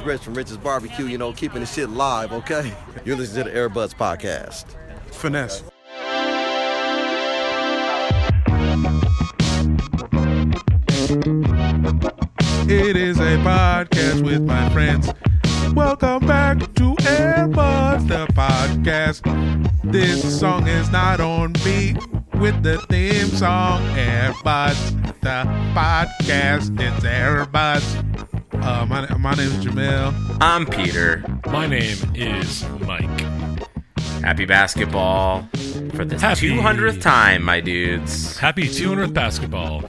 Rich from Rich's Barbecue, you know, keeping the shit live, okay? You're listening to the Airbuds Podcast. Finesse. It is a podcast with my friends. Welcome back to Airbuds, the podcast. This song is not on beat with the theme song. Airbuds, the podcast. It's Airbuds. Uh, my, my name is Jamel. I'm Peter. My name is Mike. Happy basketball for the Happy- 200th time, my dudes. Happy 200th basketball.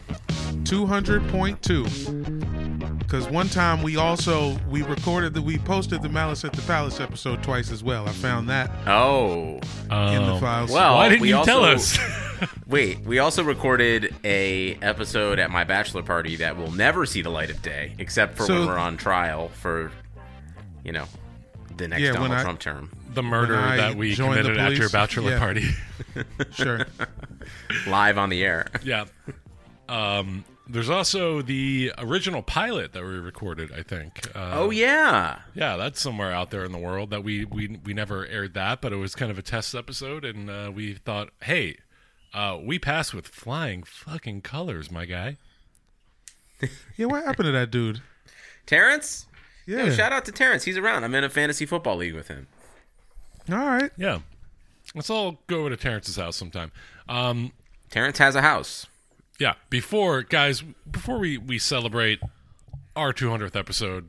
200.2 because one time we also we recorded that we posted the malice at the palace episode twice as well i found that Oh. in the Um, files Well, Why didn't we you also, tell us? wait, we also recorded a episode at my bachelor party that will never see the light of day, except for So- when we're on trial for, you know, the next Yeah, when Donald I- Trump term. the murder that we committed at your bachelor yeah. party. sure Live on the air. yeah. Um, there's also the original pilot that we recorded, I think. Uh, Oh, yeah. Yeah, that's somewhere out there in the world that we, we, we never aired that, but it was kind of a test episode, and uh, we thought, hey, uh, we passed with flying fucking colors, my guy. yeah what happened to that dude Terrence? yeah Yo, shout out to Terrence. He's around. I'm in a fantasy football league with him. all right Yeah. Let's all go over to Terrence's house sometime. Um, Terrence has a house. yeah before guys before we we celebrate our 200th episode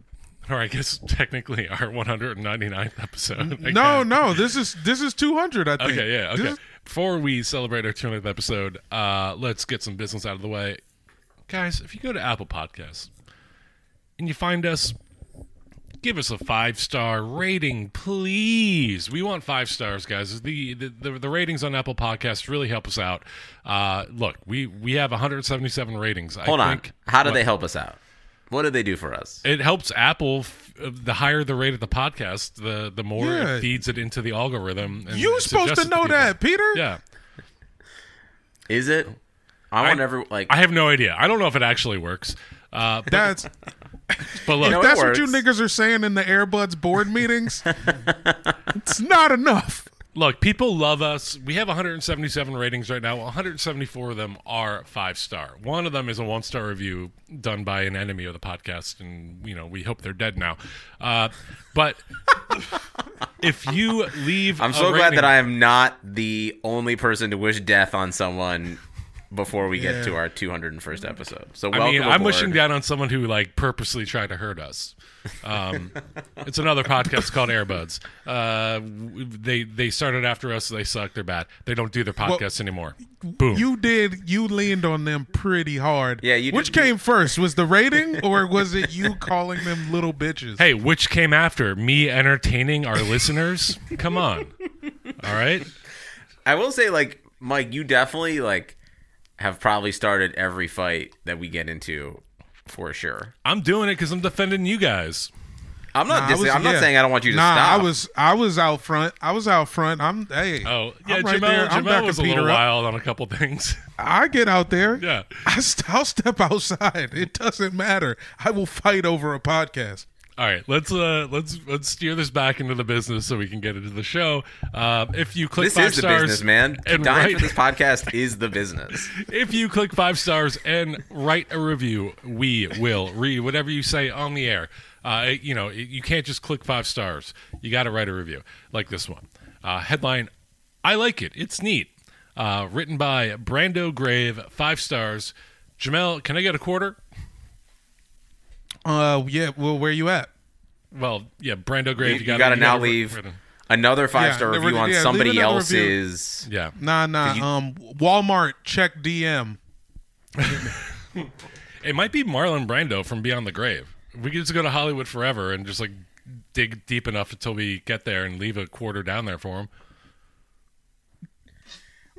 or i guess technically our 199th episode I no no this is this is 200 i think okay yeah This okay is- before we celebrate our 200th episode uh let's get some business out of the way guys if you go to apple podcasts and you find us give us a five star rating please we want five stars guys the the, the, the ratings on apple podcasts really help us out uh look we we have 177 ratings Hold I on. think, How do what? they help us out? What do they do for us? it helps apple f- uh, the higher the rate of the podcast the the more Yeah. it feeds it into the algorithm and you were supposed suggests to it know people. that peter yeah Is it? I want every like. i have no idea i don't know if it actually works uh but, that's but look know, that's what you works. niggas are saying in the airbuds board meetings it's not enough look people love us. We have 177 ratings right now. 174 of them are five star one of them is a one star review done by an enemy of the podcast and you know we hope they're dead now. Uh, but if you leave I'm so glad that I am not the only person to wish death on someone before we Yeah. get to our 201st episode. So I welcome mean, I'm aboard. wishing down on someone who like purposely tried to hurt us. Um, it's another podcast called Airbuds. Uh, they they started after us. They suck. They're bad. They don't do their podcasts anymore. Boom. you did you leaned on them pretty hard Yeah, you which did- came first was the rating or was it you calling them little bitches hey, which came after me entertaining our listeners? Come on. All right. I will say, like Mike, you definitely like have probably started every fight that we get into for sure. I'm doing it because I'm defending you guys. I'm not. Nah, I dis- was- I'm not yeah. saying I don't want you to nah, stop. I was I was out front. I was out front. I'm hey. Oh yeah, I'm right Jamel. there. I'm Jamel backing was a Peter little up. wild on a couple things. I get out there. Yeah. I st- I'll step outside. It doesn't matter. I will fight over a podcast. All right, let's uh let's let's steer this back into the business so we can get into the show. Uh, if you click This five is the stars business, man. and Dying write, for this podcast is the business. if you click five stars and write a review, we will read whatever you say on the air. Uh, you know, you can't just click five stars. You got to write a review like this one. Uh, headline: I like it. It's neat. Uh, written by Brando Grave, five stars. Jamel, can I get a quarter? Uh, yeah. Well, where are you at? Well, yeah, Brando Grave. You, You, you got to now leave another five star Yeah, review on yeah, somebody another review. else's. Yeah, Nah, nah. you- um, Walmart check DM. it might be Marlon Brando from Beyond the Grave. We could just go to Hollywood Forever and just like dig deep enough until we get there and leave a quarter down there for him.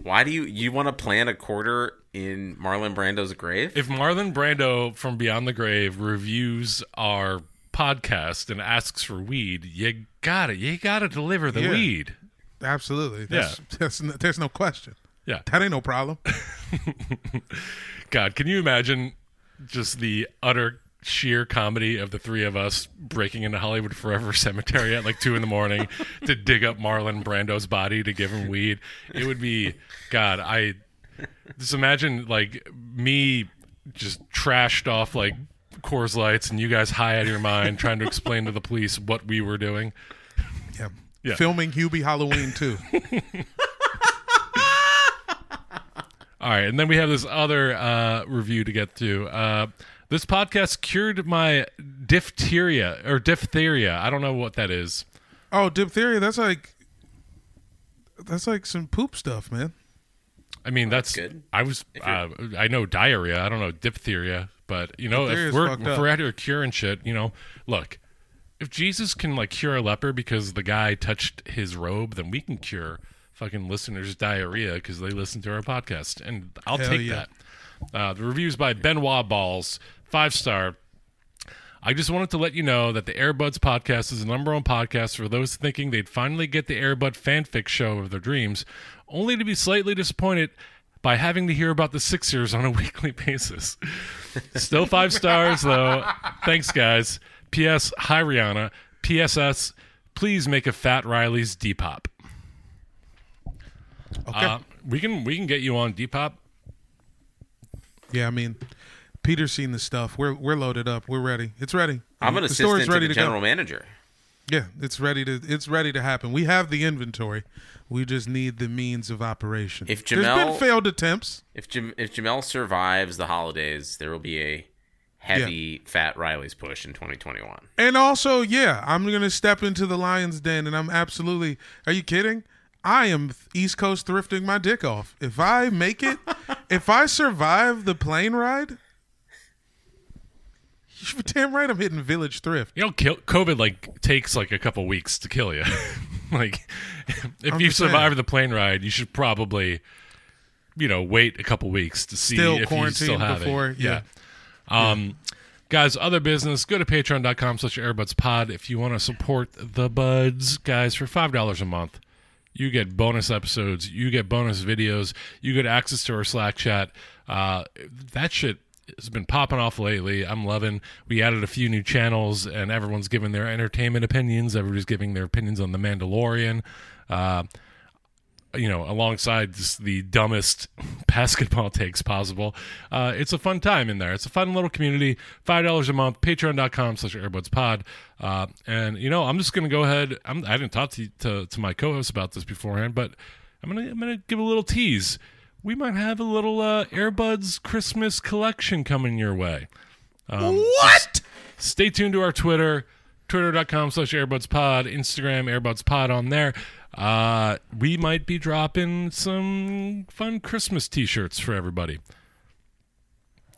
Why do you you want to plant a quarter in Marlon Brando's grave? If Marlon Brando from Beyond the Grave reviews our podcast and asks for weed, you got it. You got to deliver the Yeah. weed. Absolutely. That's, that's, there's no question. Yeah. That ain't no problem. God, can you imagine just the utter sheer comedy of the three of us breaking into Hollywood Forever Cemetery at like two in the morning to dig up Marlon Brando's body to give him weed? It would be, God, I just imagine like me just trashed off like Coors Lights and you guys high out of your mind trying to explain to the police what we were doing. Yeah. Yeah. Filming Hubie Halloween too. All right, and then we have this other uh, review to get to. Uh, this podcast cured my diphtheria or diphtheria. I don't know what that is. oh, diphtheria. That's like that's like some poop stuff, man. I mean, that's, good. I was. Uh, I know diarrhea. I don't know diphtheria, but you know, if we're if we're out here curing shit, you know, look, if Jesus can like cure a leper because the guy touched his robe, then we can cure fucking listeners' diarrhea because they listen to our podcast, and I'll Hell take yeah. that. Uh, the reviews by Benoit Balls, five star. I just wanted to let you know that the Airbuds podcast is the number one podcast for those thinking they'd finally get the Airbud fanfic show of their dreams, only to be slightly disappointed by having to hear about the Sixers on a weekly basis. Still five stars, though. Thanks, guys. P.S. Hi, Rihanna. P.S.S. Please make a Fat Riley's Depop. Okay. Uh, we can we can get you on Depop. yeah, I mean, Peter's seen the stuff. We're we're loaded up. We're ready. It's ready. I'm an the assistant store's to ready the to general go. manager. Yeah, it's ready to it's ready to happen. We have the inventory. We just need the means of operation. If There's Jamel- been failed attempts. If Jam- if Jamel survives the holidays, there will be a heavy Fat Riley's push in 2021. And also, yeah, I'm gonna step into the lion's den, and I'm absolutely. Are you kidding? I am East Coast thrifting my dick off. If I make it, if I survive the plane ride, you're damn right I'm hitting Village Thrift. You know, kill, COVID like takes like a couple weeks to kill you. like, if I'm you saying. survive the plane ride, you should probably, you know, wait a couple weeks to see Still if you still have before, it. yeah. Um, guys, other business. Go to patreon.com slash airbudspod if you want to support the buds, guys, for five dollars a month. You get bonus episodes. You get bonus videos. You get access to our Slack chat. Uh, that shit has been popping off lately. I'm loving. We added a few new channels, and everyone's giving their entertainment opinions. Everybody's giving their opinions on the Mandalorian. Uh, you know, alongside the dumbest basketball takes possible. Uh, it's a fun time in there. It's a fun little community. Five dollars a month. Patreon.com slash AirbudsPod. Uh, and you know, I'm just gonna go ahead. I'm, I didn't talk to, to to my co-host about this beforehand, but I'm gonna I'm gonna give a little tease. We might have a little uh, Airbuds Christmas collection coming your way. Um, What? stay tuned to our Twitter, twitter.com slash airbudspod, Instagram airbudspod on there. Uh, we might be dropping some fun Christmas t-shirts for everybody.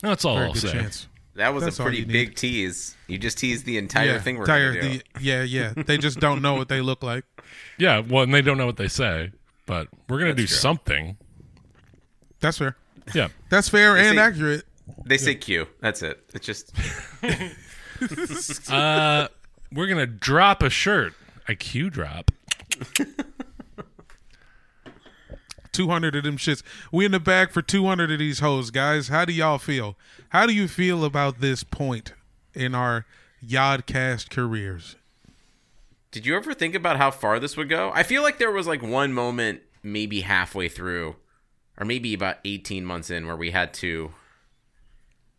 That's all Very I'll say. chance. That was That's a pretty you need. big tease. You just teased the entire yeah, thing we're entire- do. the- yeah, yeah. They just don't know what they look like. Yeah, well, and they don't know what they say, but we're gonna do true. something. That's fair. Yeah. That's fair and see- accurate. They say Q. That's it. It's just Uh, we're gonna drop a shirt, a Q drop. 200 of them shits. We in the bag for 200 of these hoes, guys. How do y'all feel? How do you feel about this point in our Yodcast careers. Did you ever think about how far this would go? I feel like there was like one moment, maybe halfway through, or maybe about 18 months in, where we had to,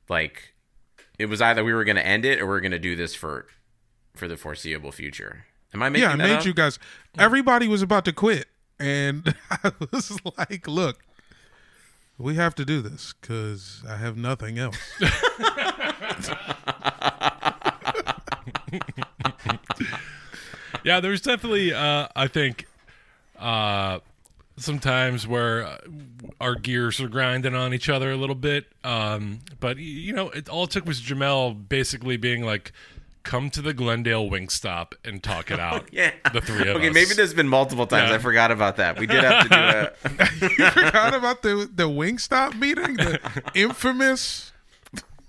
like, it was either we were going to end it or we are going to do this for, for the foreseeable future. Am I making that? yeah, I that made up? you guys. Everybody was about to quit, and I was like, "Look, we have to do this because I have nothing else." yeah, there's definitely, uh, I think, uh, sometimes where uh, our gears are grinding on each other a little bit. Um, but you know, it all it took was Jamel basically being like, "Come to the Glendale Wingstop and talk it out." Yeah. the three of okay, us. Okay, maybe there's been multiple times. Yeah. I forgot about that. We did have to do a. you forgot about the the Wingstop meeting, the infamous.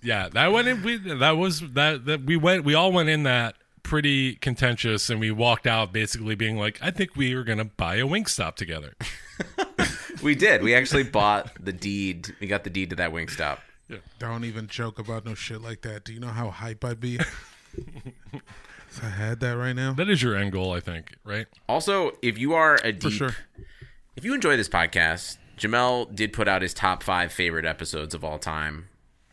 Yeah, that went in. We, that was that that we went. We all went in that pretty contentious, and we walked out basically being like, "I think we are gonna buy a Wingstop together." we did. We actually bought the deed. We got the deed to that Wingstop. Yeah. Don't even joke about no shit like that. Do you know how hype I'd be? if I had that right now. That is your end goal, I think, right? Also, if you are a deep, sure. if you enjoy this podcast, Jamel did put out his top five favorite episodes of all time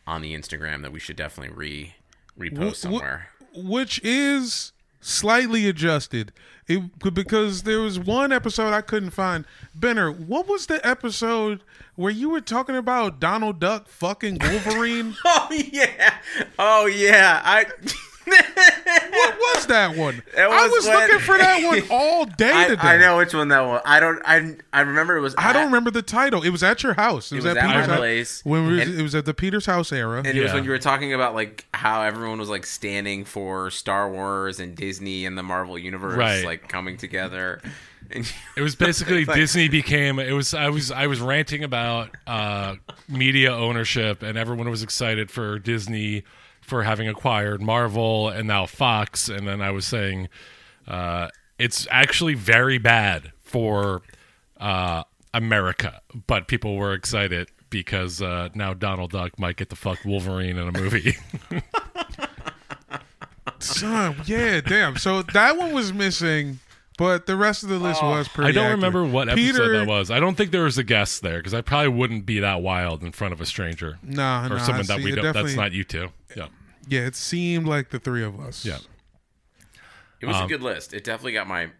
on the Instagram that we should definitely re repost Wh- wh- somewhere. Which is slightly adjusted. It because there was one episode I couldn't find. Benner, what was the episode where you were talking about Donald Duck fucking Wolverine? Oh yeah, oh yeah. I what was that one? It I was was when- looking for that one all day I, today. I know which one that was. I don't. I I remember it was. I don't remember the title. It was at your house. It, was was, at at my Peter's house. place. When we, And- it was at the Peter's house era. And it was when you were talking about like how everyone was like standing for Star Wars and Disney and the Marvel universe Right. like coming together. And It was basically Like- Disney became it was I was I was ranting about uh, media ownership and everyone was excited for Disney for having acquired Marvel and now Fox and then I was saying uh, it's actually very bad for uh, America but people were excited because uh, now Donald Duck might get to fuck Wolverine in a movie. Son, yeah, damn. So that one was missing, but the rest of the list was pretty. I don't accurate. remember what episode Peter, that was. I don't think there was a guest there because I probably wouldn't be that wild in front of a stranger. Nah, or nah, someone that see, we it don't. That's definitely- not you two. Yeah, Yeah, it seemed like the three of us. yeah. it was Um, a good list. It definitely got my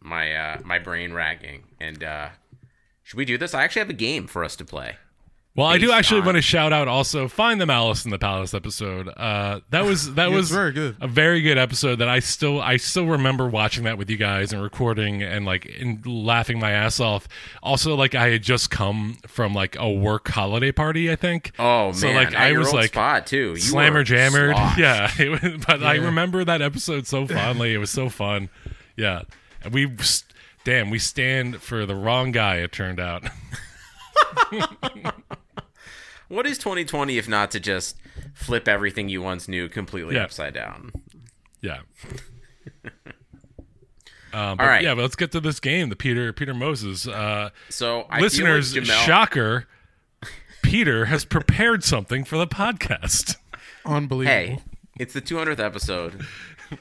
my uh my brain ragging. And uh should we do this? I actually have a game for us to play. Well, I do actually on- want to shout out also find the Malice in the Palace episode. Uh, that was that Yeah, was very good. a very good episode that I still I still remember watching that with you guys and recording and like and laughing my ass off. Also, like I had just come from like a work holiday party, I think. Oh so man, like at I was like spot too. You slammer were jammered. sloshed. Yeah, it was, but I remember that episode so fondly. It was so fun. Yeah, and we, damn, we stand for the wrong guy. It turned out. What is 2020 if not to just flip everything you once knew completely Yeah. upside down? Yeah. Um, All right. Yeah, but let's get to this game. The Peter Peter Moses uh, So I listeners. like Jamel, shocker. Peter has prepared something for the podcast. Unbelievable. Hey, it's the 200th episode,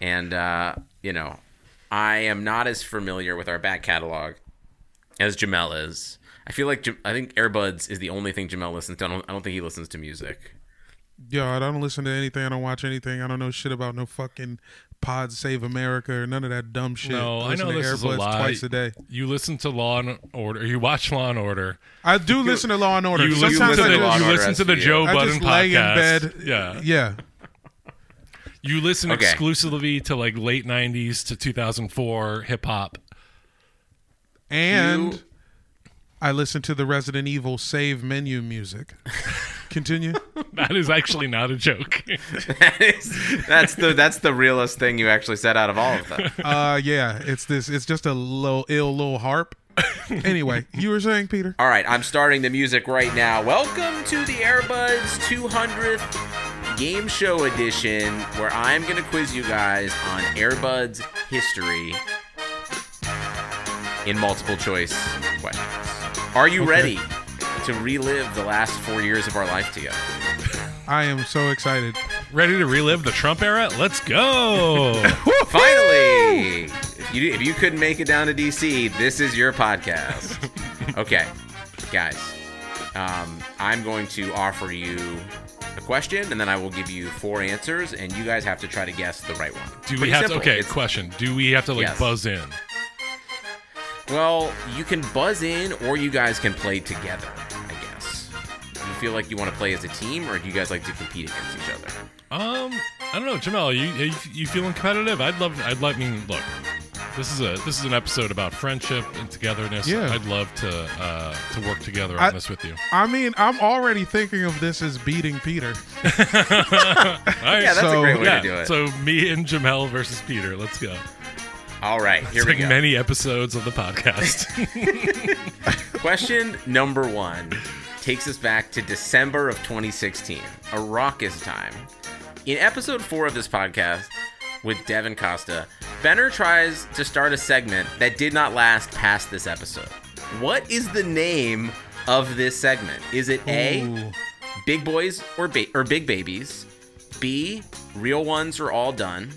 and uh, you know, I am not as familiar with our back catalog as Jamel is. I feel like I think Airbuds is the only thing Jamel listens to. I don't, I don't think he listens to music. Yo, I don't listen to anything. I don't watch anything. I don't know shit about no fucking Pod Save America or none of that dumb shit. No, I listen know to this is a Airbuds lie. twice a day. You listen to Law and Order. You watch Law and Order. I do listen to Law and Order. You listen Sometimes to the, Law you listen to the SVU. Joe I Budden just lay in podcast. bed. Yeah, Yeah. you listen Okay. exclusively to like late '90s to 2004 hip hop. And You- I listen to the Resident Evil save menu music. Continue. That is actually not a joke. That is, that's the that's the realest thing you actually said out of all of them. Uh yeah, it's this it's just a little ill little harp. Anyway, you were saying, Peter? All right, I'm starting the music right now. Welcome to the Airbuds 200th game show edition, where I'm going to quiz you guys on Airbuds history in multiple choice questions. Are you ready to relive the last four years of our life together? I am so excited. Ready to relive the Trump era? Let's go. Finally, if you if you couldn't make it down to DC, this is your podcast. Okay, guys, um, I'm going to offer you a question, and then I will give you four answers, and you guys have to try to guess the right one. Do we have simple. to? Okay, It's- question. Do we have to like Yes. buzz in? Well, you can buzz in, or you guys can play together. I guess. Do you feel like you want to play as a team, or do you guys like to compete against each other? Um, I don't know, Jamel. You you, you feeling competitive? I'd love. I'd like. I mean, look. This is a this is an episode about friendship and togetherness. Yeah. I'd love to uh, to work together on I- this with you. I mean, I'm already thinking of this as beating Peter. All right. Yeah, that's So- a great way yeah. to do it. So me and Jamel versus Peter. Let's go. All right, here It's we like go. many episodes of the podcast. Question number one takes us back to December of 2016, a raucous time. In episode four of this podcast with Devin Costa, Benner tries to start a segment that did not last past this episode. What is the name of this segment? Is it A, Big Boys or, ba- or Big Babies? B, Real Ones or All Done?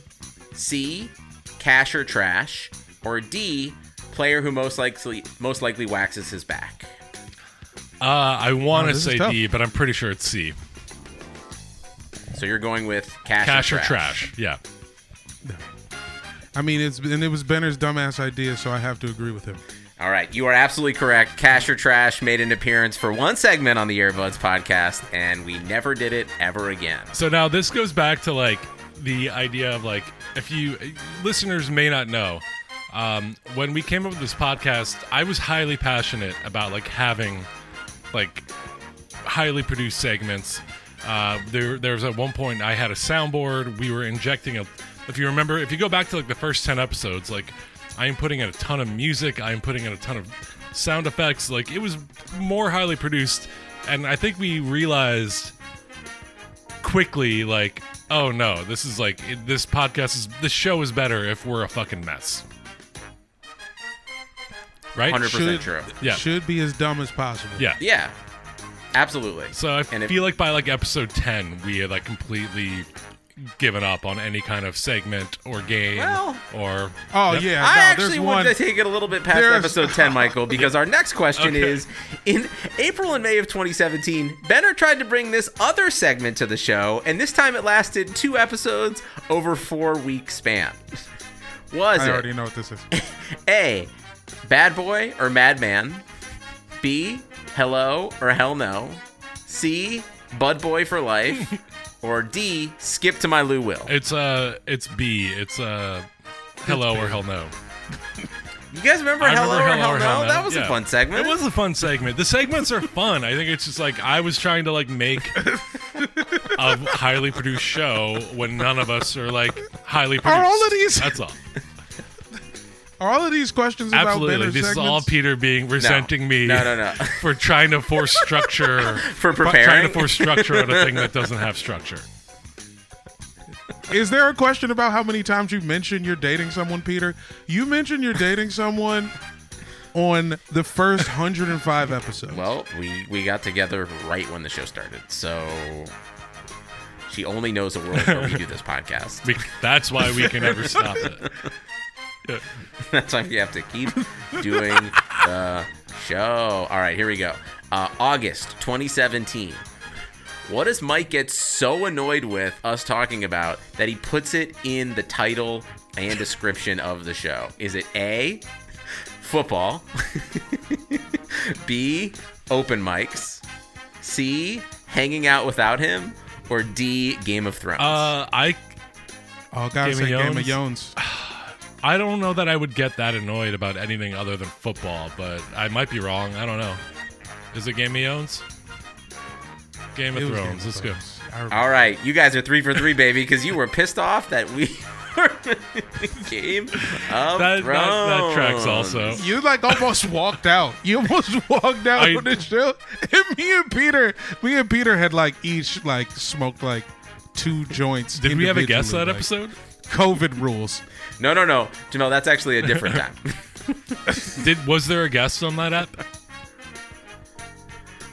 C, Cash or Trash? Or D, Player who most likely most likely waxes his back? uh, I want Oh, to this is say. D, but I'm pretty sure it's C. So you're going with Cash, Cash or or Trash? trash? Yeah. I mean, it's and it was Benner's dumbass idea, so I have to agree with him. All right, you are absolutely correct. Cash or Trash made an appearance for one segment on the Airbuds podcast, and we never did it ever again. So now this goes back to like the idea of like if you listeners may not know, um, when we came up with this podcast, I was highly passionate about like having like highly produced segments. Uh, there, there was at one point I had a soundboard. We were injecting a. If you remember, if you go back to like the first ten episodes, like I am putting in a ton of music. I am putting in a ton of sound effects. Like it was more highly produced, and I think we realized quickly like oh no this is like this podcast is this show is better if we're a fucking mess right 100% Should- true. Yeah. Should be as dumb as possible. yeah Yeah, absolutely. so i And if- feel like by like episode 10 we had like completely given up on any kind of segment or game Well- or Oh Yep. yeah. I actually there's wanted one. to take it a little bit past There's- episode 10, Michael, because our next question Okay. is In April and May of 2017, Benner tried to bring this other segment to the show, and this time it lasted two episodes over four week span. Was I it i already know what this is. A, Bad Boy or Madman? B, Hello or Hell No? C, Bud Boy for Life? or D, Skip to My Lou Will? it's uh it's b it's uh hello or hell no You guys remember I Hello remember or Hell, Hello or No? Hell No, That was a fun segment. It was a fun segment. The segments are fun. I think it's just like I was trying to like make a highly produced show when none of us are like highly produced. Are all of these- That's all. Are all of these questions about Absolutely. Benner's This is all Peter being resenting me. No, no, no. For trying to force structure. For preparing Trying to force structure on a thing that doesn't have structure. Is there a question about how many times you mentioned you're dating someone, Peter? You mentioned you're dating someone on the first 105 episodes. Well, we we got together right when the show started, so she only knows the world where we do this podcast. We, that's why we can never stop it. That's why we have to keep doing the show. All right, here we go. Uh, August 2017. What does Mike get so annoyed with us talking about that he puts it in the title and description of the show? Is it A, football, B, open mics, C, hanging out without him, or D, Game of Thrones? Uh, I oh, gotta Game say of Game of Yones? Yones. I don't know that I would get that annoyed about anything other than football, but I might be wrong. I don't know. Is it Game of Thrones? Game of It was Thrones. Game Let's of go. Thrones. I remember. All right, you guys are three for three, baby, because you were pissed off that we were Game of That, that, that tracks Thrones. also. You like almost walked out. You almost walked out I- on the show. And me and Peter, me and Peter had like each like smoked like two joints. Did we have a guest that like, episode? COVID rules. No, no, no, Jamel, that's actually a different time. Did was there a guest on that app?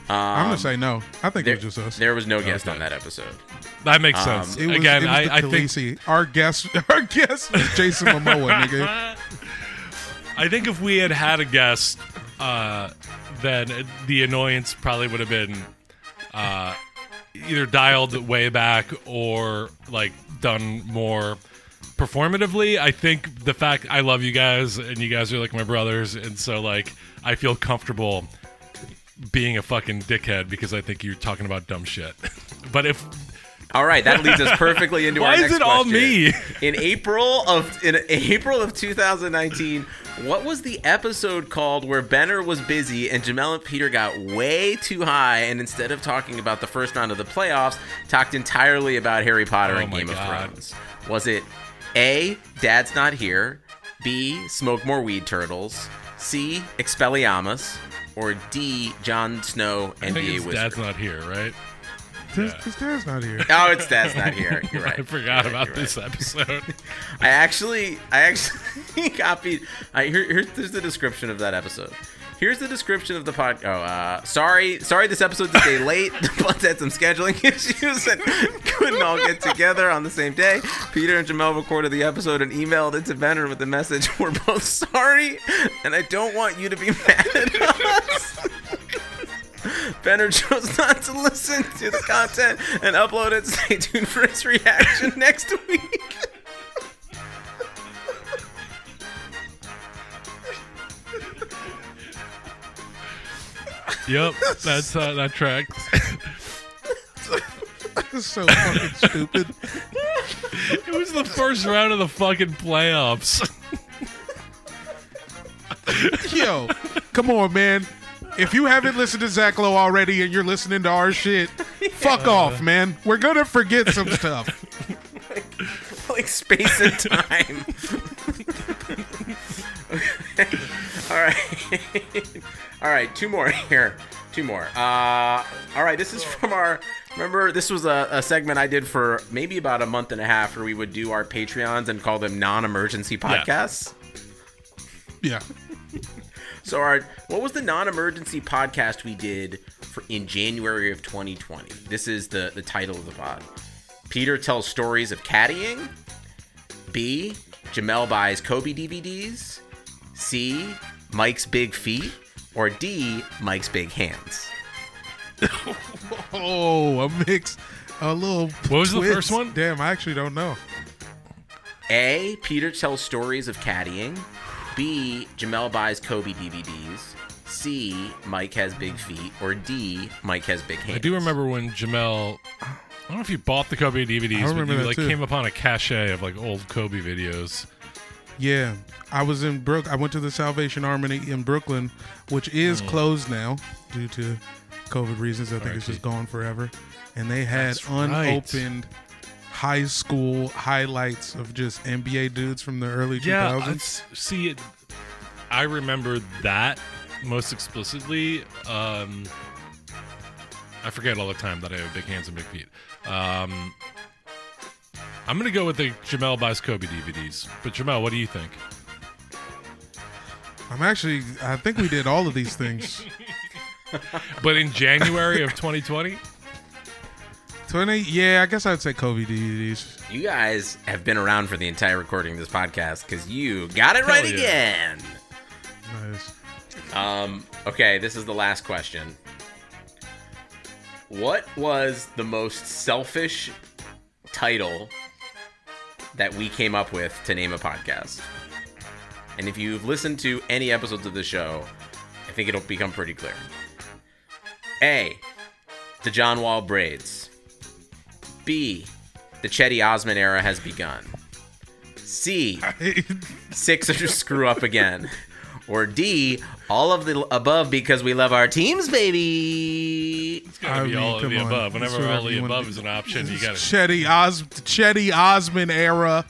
I'm gonna say no. I think there, it was just us. there was no guest Okay. on that episode. That makes Um, sense. It was, Again, it was the I, I think Khaleesi. our guest, our guest was Jason Momoa, nigga. I think if we had had a guest, uh, then the annoyance probably would have been uh, either dialed way back or like done more performatively. I think the fact I love you guys and you guys are like my brothers, and so like I feel comfortable being a fucking dickhead because I think you're talking about dumb shit. but if All right, that leads us perfectly into Why our is next it all me? In April of in April of 2019, what was the episode called where Benner was busy and Jamel and Peter got way too high and instead of talking about the first round of the playoffs, talked entirely about Harry Potter Oh and Game God. of Thrones? Was it A, Dad's Not Here, B, Smoke More Weed Turtles, C, Expelliarmus, or D, Jon Snow, I think NBA it's Wizard? Dad's not here, right? His, his dad's not here. Oh, it's Dad's Not Here. You're right. I forgot right, about you're this episode. I actually, I actually copied. I here, here's, here's the description of that episode. Here's the description of the pod. Oh, uh, sorry, sorry, this episode's a day late. The buds had some scheduling issues and couldn't all get together on the same day. Peter and Jamel recorded the episode and emailed it to Benner with the message: "We're both sorry, and I don't want you to be mad at us." Benner chose not to listen to the content and upload it. Stay tuned for his reaction next week. Yep, that's uh, that tracks. It's so fucking stupid. It was the first round of the fucking playoffs. Yo, come on, man. If you haven't listened to Zach Lowe already and you're listening to our shit, fuck off, man. We're gonna forget some stuff. like space and time. all right, all right. Two more here. Two more. Uh, all right. This is from our. Remember, this was a, a segment I did for maybe about a month and a half, where we would do our Patreons and call them non-emergency podcasts. Yeah. So, our what was the non-emergency podcast we did for in January of 2020? This is the the title of the pod. Peter tells stories of caddying. B. Jamel buys Kobe DVDs. C. Mike's big feet. Or D. Mike's big hands. Oh, a mix, a little. What was the twist. first one? Damn, I actually don't know. A. Peter tells stories of caddying. B. Jamel buys Kobe DVDs. C. Mike has big feet. Or D. Mike has big hands. I do remember when Jamel. I don't know if you bought the Kobe DVDs, I but you like too. came upon a cache of like old Kobe videos. Yeah, I was in Brook. I went to the Salvation Army in Brooklyn, which is Hmm. closed now due to COVID reasons. I think it's just gone forever. And they had That's right. unopened high school highlights of just NBA dudes from the early Yeah, 2000s. it's- see, it, I remember that most explicitly. Um, I forget all the time that I have big hands and big feet. Um, I'm gonna go with the Jamel buys Kobe DVDs. But Jamel, what do you think? I'm actually. I think we did all of these things. But in January of 2020, 20. Yeah, I guess I'd say Kobe DVDs. You guys have been around for the entire recording of this podcast because you got it right yeah. again. Nice. Um, okay, this is the last question. What was the most selfish title that we came up with to name a podcast? And if you've listened to any episodes of the show, I think it'll become pretty clear. A. The John Wall braids. B. The Cedi Osman era has begun. C. Sixers screw up again. Or D, all of the above because we love our teams, baby. it's gotta I be mean, all of the on. above. Whenever all whatever the above is an option, you gotta. Cedi Os Cedi Osman era.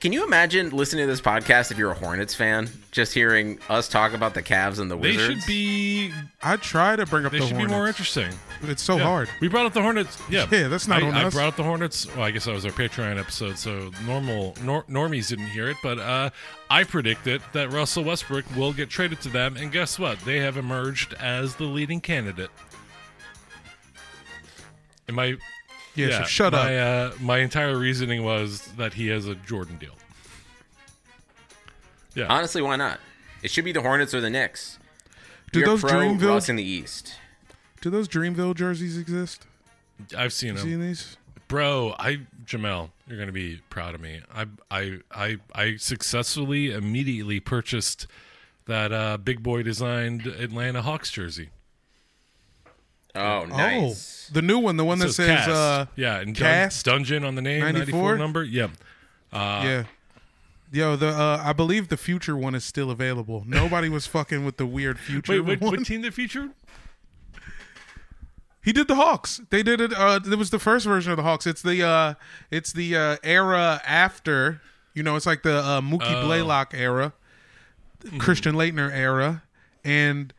Can you imagine listening to this podcast if you're a Hornets fan? Just hearing us talk about the Cavs and the Wizards. They should be. I try to bring up They the should Hornets. be more interesting. It's so Yeah. hard. We brought up the Hornets. Yeah, Yeah, that's not I, on I us. brought up the Hornets. Well, I guess that was our Patreon episode, so normal nor, normies didn't hear it. But uh, I predicted that Russell Westbrook will get traded to them, and guess what? They have emerged as the leading candidate. Am I? Yeah, so shut my, up. Uh, my entire reasoning was that he has a Jordan deal. Yeah. Honestly, why not? It should be the Hornets or the Knicks. Do You're those pro Dreamville- Russ in the East. Do those Dreamville jerseys exist? I've seen them. Seen these? Bro, I Jamel, you're gonna be proud of me. I I I I successfully immediately purchased that uh, Big Boi designed Atlanta Hawks jersey. Oh, nice. Oh, the new one, the one that Says says Cast. uh, yeah, and Dun- Cast Dungeon on the name, 94, 94? number. Yep. Uh, yeah. Yo, the uh, I believe the future one is still available. Nobody was fucking with the weird future Wait, what, one. what team they featured? He did the Hawks. They did it. Uh, it was the first version of the Hawks. It's the uh, it's the uh, era after. You know, it's like the uh, Mookie Oh. Blaylock era, Mm-hmm. Christian Laettner era, and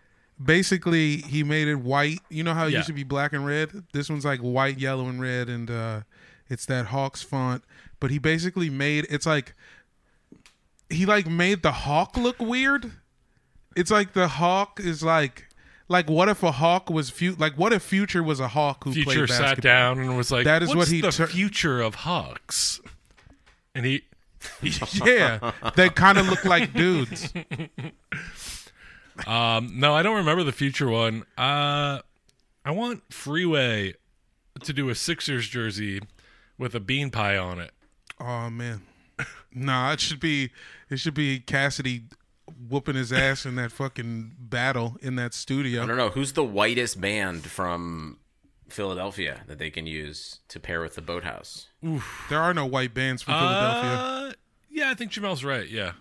basically he made it white. You know how it Yeah. used to be black and red. This one's like white, yellow, and red, and uh, it's that Hawks font. But he basically made it's like he like made the hawk look weird. It's like the hawk is like like what if a hawk was fu- like what if future was a hawk who Future played sat down and was like, That is What's what he the tur- future of Hawks?" And he, yeah, they kind of look like dudes. um, no, I don't remember the future one. Uh, I want Freeway to do a Sixers jersey with a bean pie on it. Oh man, nah, it should be it should be Cassidy whooping his ass in that fucking battle in that studio. I studio. don't know who's the whitest band from Philadelphia that they can use to pair with the Boathouse. There are no white bands from Philadelphia. Uh, yeah, I think Jamel's right. Yeah,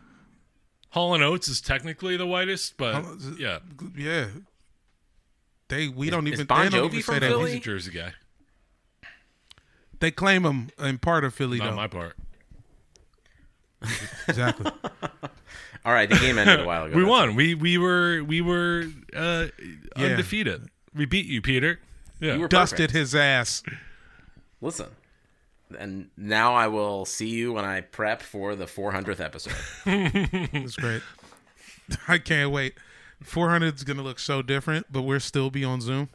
Hall and Oates is technically the whitest, but yeah, Yeah, they we don't is even Bon they don't Jovi even from say that. Philly? he's a Jersey guy. They claim him in part of Philly Not though. my part. exactly. All right, the game ended a while ago. We That's won. We we were we were uh, Yeah. undefeated. We beat you, Peter. Yeah. You were Dusted perfect. his ass. Listen, and now I will see you when I prep for the 400th episode. That's great. I can't wait. 400 is gonna look so different, but we'll still be on Zoom.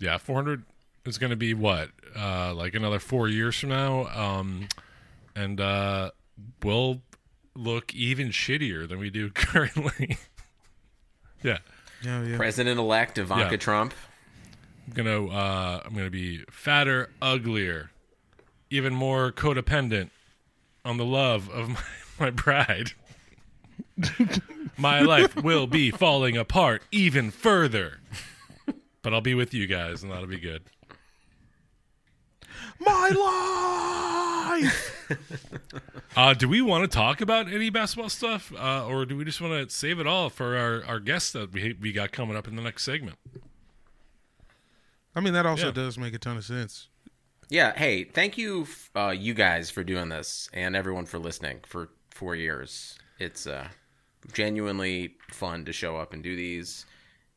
Yeah, 400 is going to be what? Uh, like another four years from now. Um, and uh, we'll look even shittier than we do currently. yeah. Yeah, yeah. President-elect Ivanka Yeah. Trump. I'm gonna uh, I'm gonna be fatter, uglier, even more codependent on the love of my, my bride. my life will be falling apart even further. But I'll be with you guys, and that'll be good. My life. Uh, do we want to talk about any basketball stuff, uh, or do we just want to save it all for our, our guests that we we got coming up in the next segment? I mean, that also Yeah. does make a ton of sense. Yeah. Hey, thank you, uh, you guys, for doing this, and everyone for listening for four years. It's uh, genuinely fun to show up and do these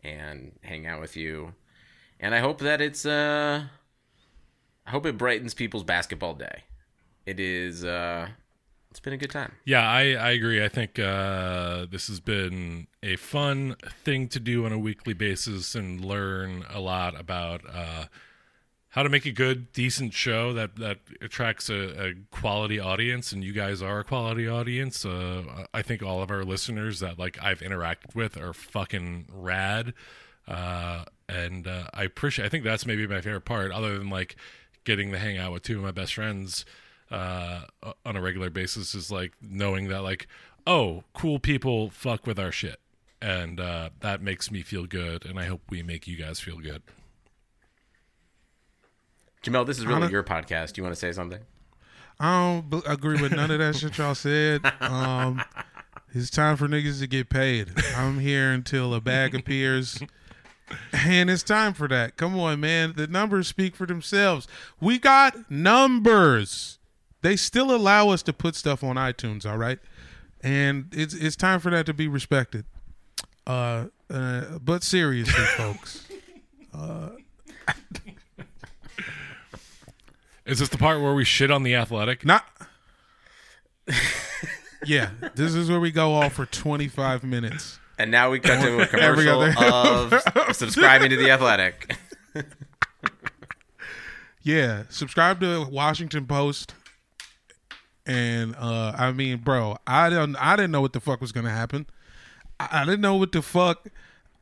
and hang out with you. And I hope that it's uh, I hope it brightens people's basketball day. It is. Uh, it's been a good time. Yeah, I, I agree. I think uh, this has been a fun thing to do on a weekly basis and learn a lot about uh, how to make a good, decent show that, that attracts a, a quality audience. And you guys are a quality audience. Uh, I think all of our listeners that like I've interacted with are fucking rad. Uh, and uh, I appreciate. I think that's maybe my favorite part, other than like getting to hang out with two of my best friends uh, on a regular basis, is like knowing that like, oh, cool people fuck with our shit, and uh, that makes me feel good, and I hope we make you guys feel good. Jamel, this is really your podcast. Do you want to say something? I don't b- agree with none of that shit y'all said. Um, it's time for niggas to get paid. I'm here until a bag appears. And it's time for that. Come on, man. The numbers speak for themselves. We got numbers. They still allow us to put stuff on iTunes, all right? And it's it's time for that to be respected. Uh, uh but seriously, folks. Is this the part where we shit on the athletic? Not. yeah, this is where we go off for 25 minutes. And now we cut to a commercial of subscribing to the Athletic. Yeah, subscribe to Washington Post. And uh I mean, bro, I don't I didn't know what the fuck was gonna happen. I, I didn't know what the fuck.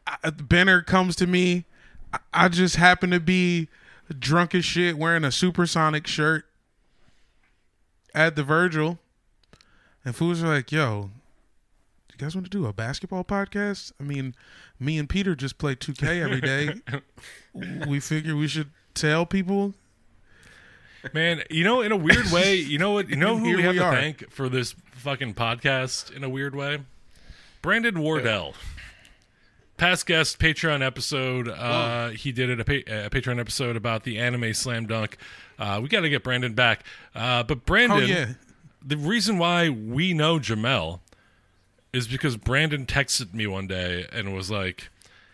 I, Benner comes to me. I, I just happen to be drunk as shit, wearing a supersonic shirt at the Virgil, and fools are like, "Yo, you guys want to do a basketball podcast? I mean, me and Peter just play 2K every day. we figure we should tell people Man, you know, in a weird way, you know what? You know who we have we to are. thank for this fucking podcast in a weird way? Brandon Wardell. Past guest Patreon episode. Uh, he did it a, pa- a Patreon episode about the anime slam dunk. Uh, we got to get Brandon back. Uh, but Brandon, Oh yeah. the reason why we know Jamel is because Brandon texted me one day and was like,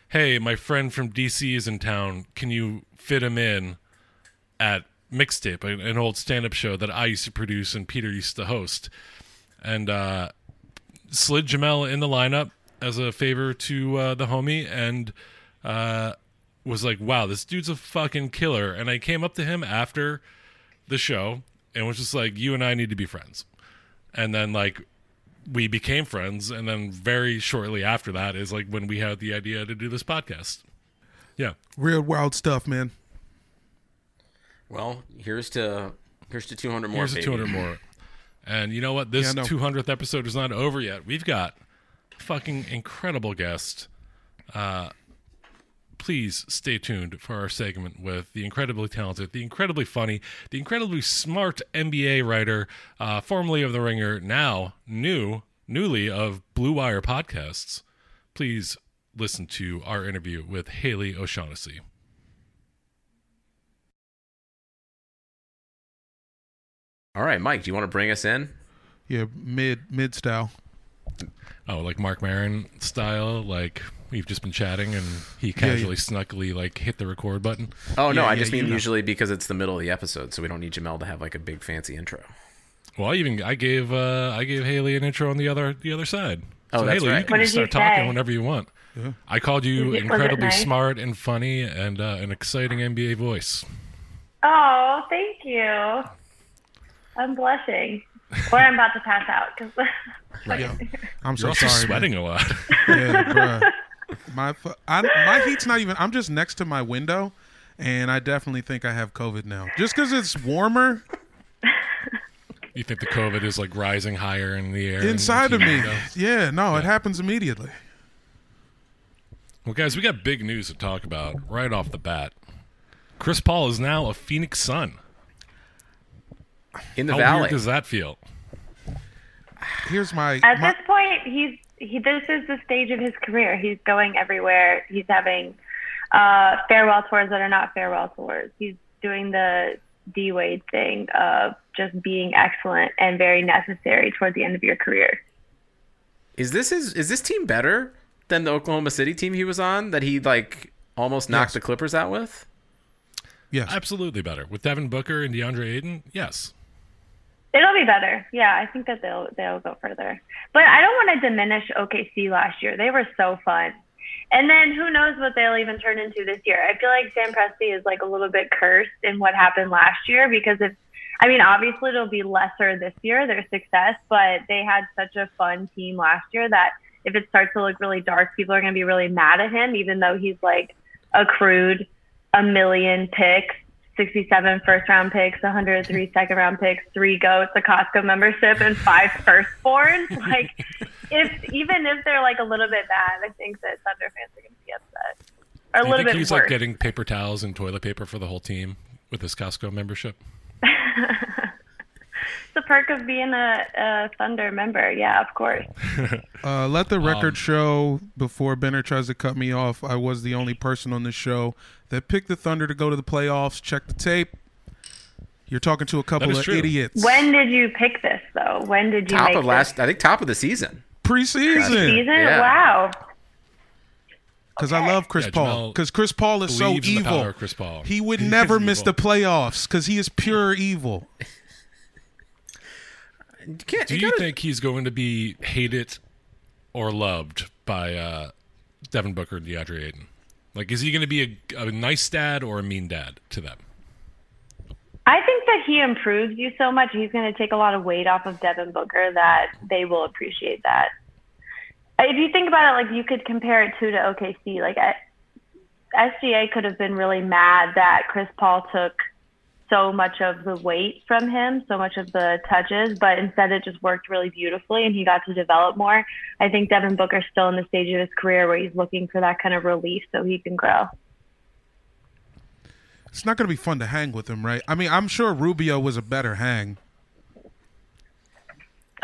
"Hey, my friend from DC is in town. Can you fit him in at Mixtape, an old stand-up show that I used to produce and Peter used to host?" And uh, slid Jamel in the lineup as a favor to uh, the homie, and uh, was like, "Wow, this dude's a fucking killer." And I came up to him after the show and was just like, "You and I need to be friends." And then like we became friends, and then very shortly after that is like when we had the idea to do this podcast. Yeah, Real wild stuff, man. Well, here's to here's to 200 more. here's a baby. 200 more. And you know what? This Yeah, I know. 200th episode is not over yet. We've got a fucking incredible guest. Uh, please stay tuned for our segment with the incredibly talented, the incredibly funny, the incredibly smart NBA writer, uh, formerly of The Ringer, now new, newly of Blue Wire podcasts. Please listen to our interview with Haley O'Shaughnessy. All right, Mike, do you want to bring us in? Yeah, mid mid style. Oh, like Marc Maron style, like we've just been chatting and he casually, snuckily like hit the record button. Oh no, Yeah, I yeah, just mean you know. usually because it's the middle of the episode, so we don't need Jamel to have like a big fancy intro. Well, I even I gave uh I gave Haley an intro on the other the other side. Oh, so that's Haley, right. you can What did start you talking whenever you want. I called you it- incredibly nice? smart and funny and uh, an exciting NBA voice. Oh, thank you. I'm blushing. Or I'm about to pass out because Yeah. I'm You're also sorry. sweating a lot. Yeah, bruh. My I, my heat's not even. I'm just next to my window, and I definitely think I have COVID now. Just because it's warmer you think the COVID is like rising higher in the air inside of me. it going? Yeah, no, it happens immediately. Well, guys, we got big news to talk about right off the bat. Chris Paul is now a Phoenix Sun. In the How valley. weird does that feel? Here's my, at my this point, he's he. This is the stage of his career. He's going everywhere. He's having uh, farewell tours that are not farewell tours. He's doing the D Wade thing of just being excellent and very necessary toward the end of your career. Is this his is this team better than the Oklahoma City team he was on that he like almost knocked Yes. the Clippers out with? yes. Absolutely better. With Devin Booker and DeAndre Ayton, yes. It'll be better. Yeah, I think that they'll they'll go further. But I don't want to diminish OKC last year. They were so fun. And then who knows what they'll even turn into this year. I feel like Sam Presti is like a little bit cursed in what happened last year because if I mean obviously it'll be lesser this year, their success, but they had such a fun team last year that if it starts to look really dark, people are gonna be really mad at him, even though he's like accrued a million picks 67 first round picks, 103 second round picks, three goats, a Costco membership, and five firstborns. Like, if even if they're like a little bit bad, I think that Thunder fans are going to be upset. Or a little think bit he's worse. like getting paper towels and toilet paper for the whole team with his Costco membership? it's a perk of being a, a Thunder member. Yeah, of course. Uh, let the record Um, show before Benner tries to cut me off. I was the only person on this show that picked the Thunder to go to the playoffs. Check the tape. You're talking to a couple of true. idiots. When did you pick this though? When did you Top make of last I think top of the season. Preseason. this season? Yeah. Wow. Because I love Chris Yeah, Paul. Because Chris Paul is so believes in the evil. Chris Paul. He would He never miss evil. the playoffs because he is pure evil. You can't, Do you you gotta- think he's going to be hated or loved by uh, Devin Booker and DeAndre Ayton? Like, is he going to be a, a nice dad or a mean dad to them? I think that he improves you so much. He's going to take a lot of weight off of Devin Booker that they will appreciate that. If you think about it, like you could compare it to to OKC. Like I, SGA could have been really mad that Chris Paul took so much of the weight from him, so much of the touches, but instead it just worked really beautifully and he got to develop more. I think Devin Booker's still in the stage of his career where he's looking for that kind of relief so he can grow. It's not going to be fun to hang with him, right? I mean, I'm sure Rubio was a better hang.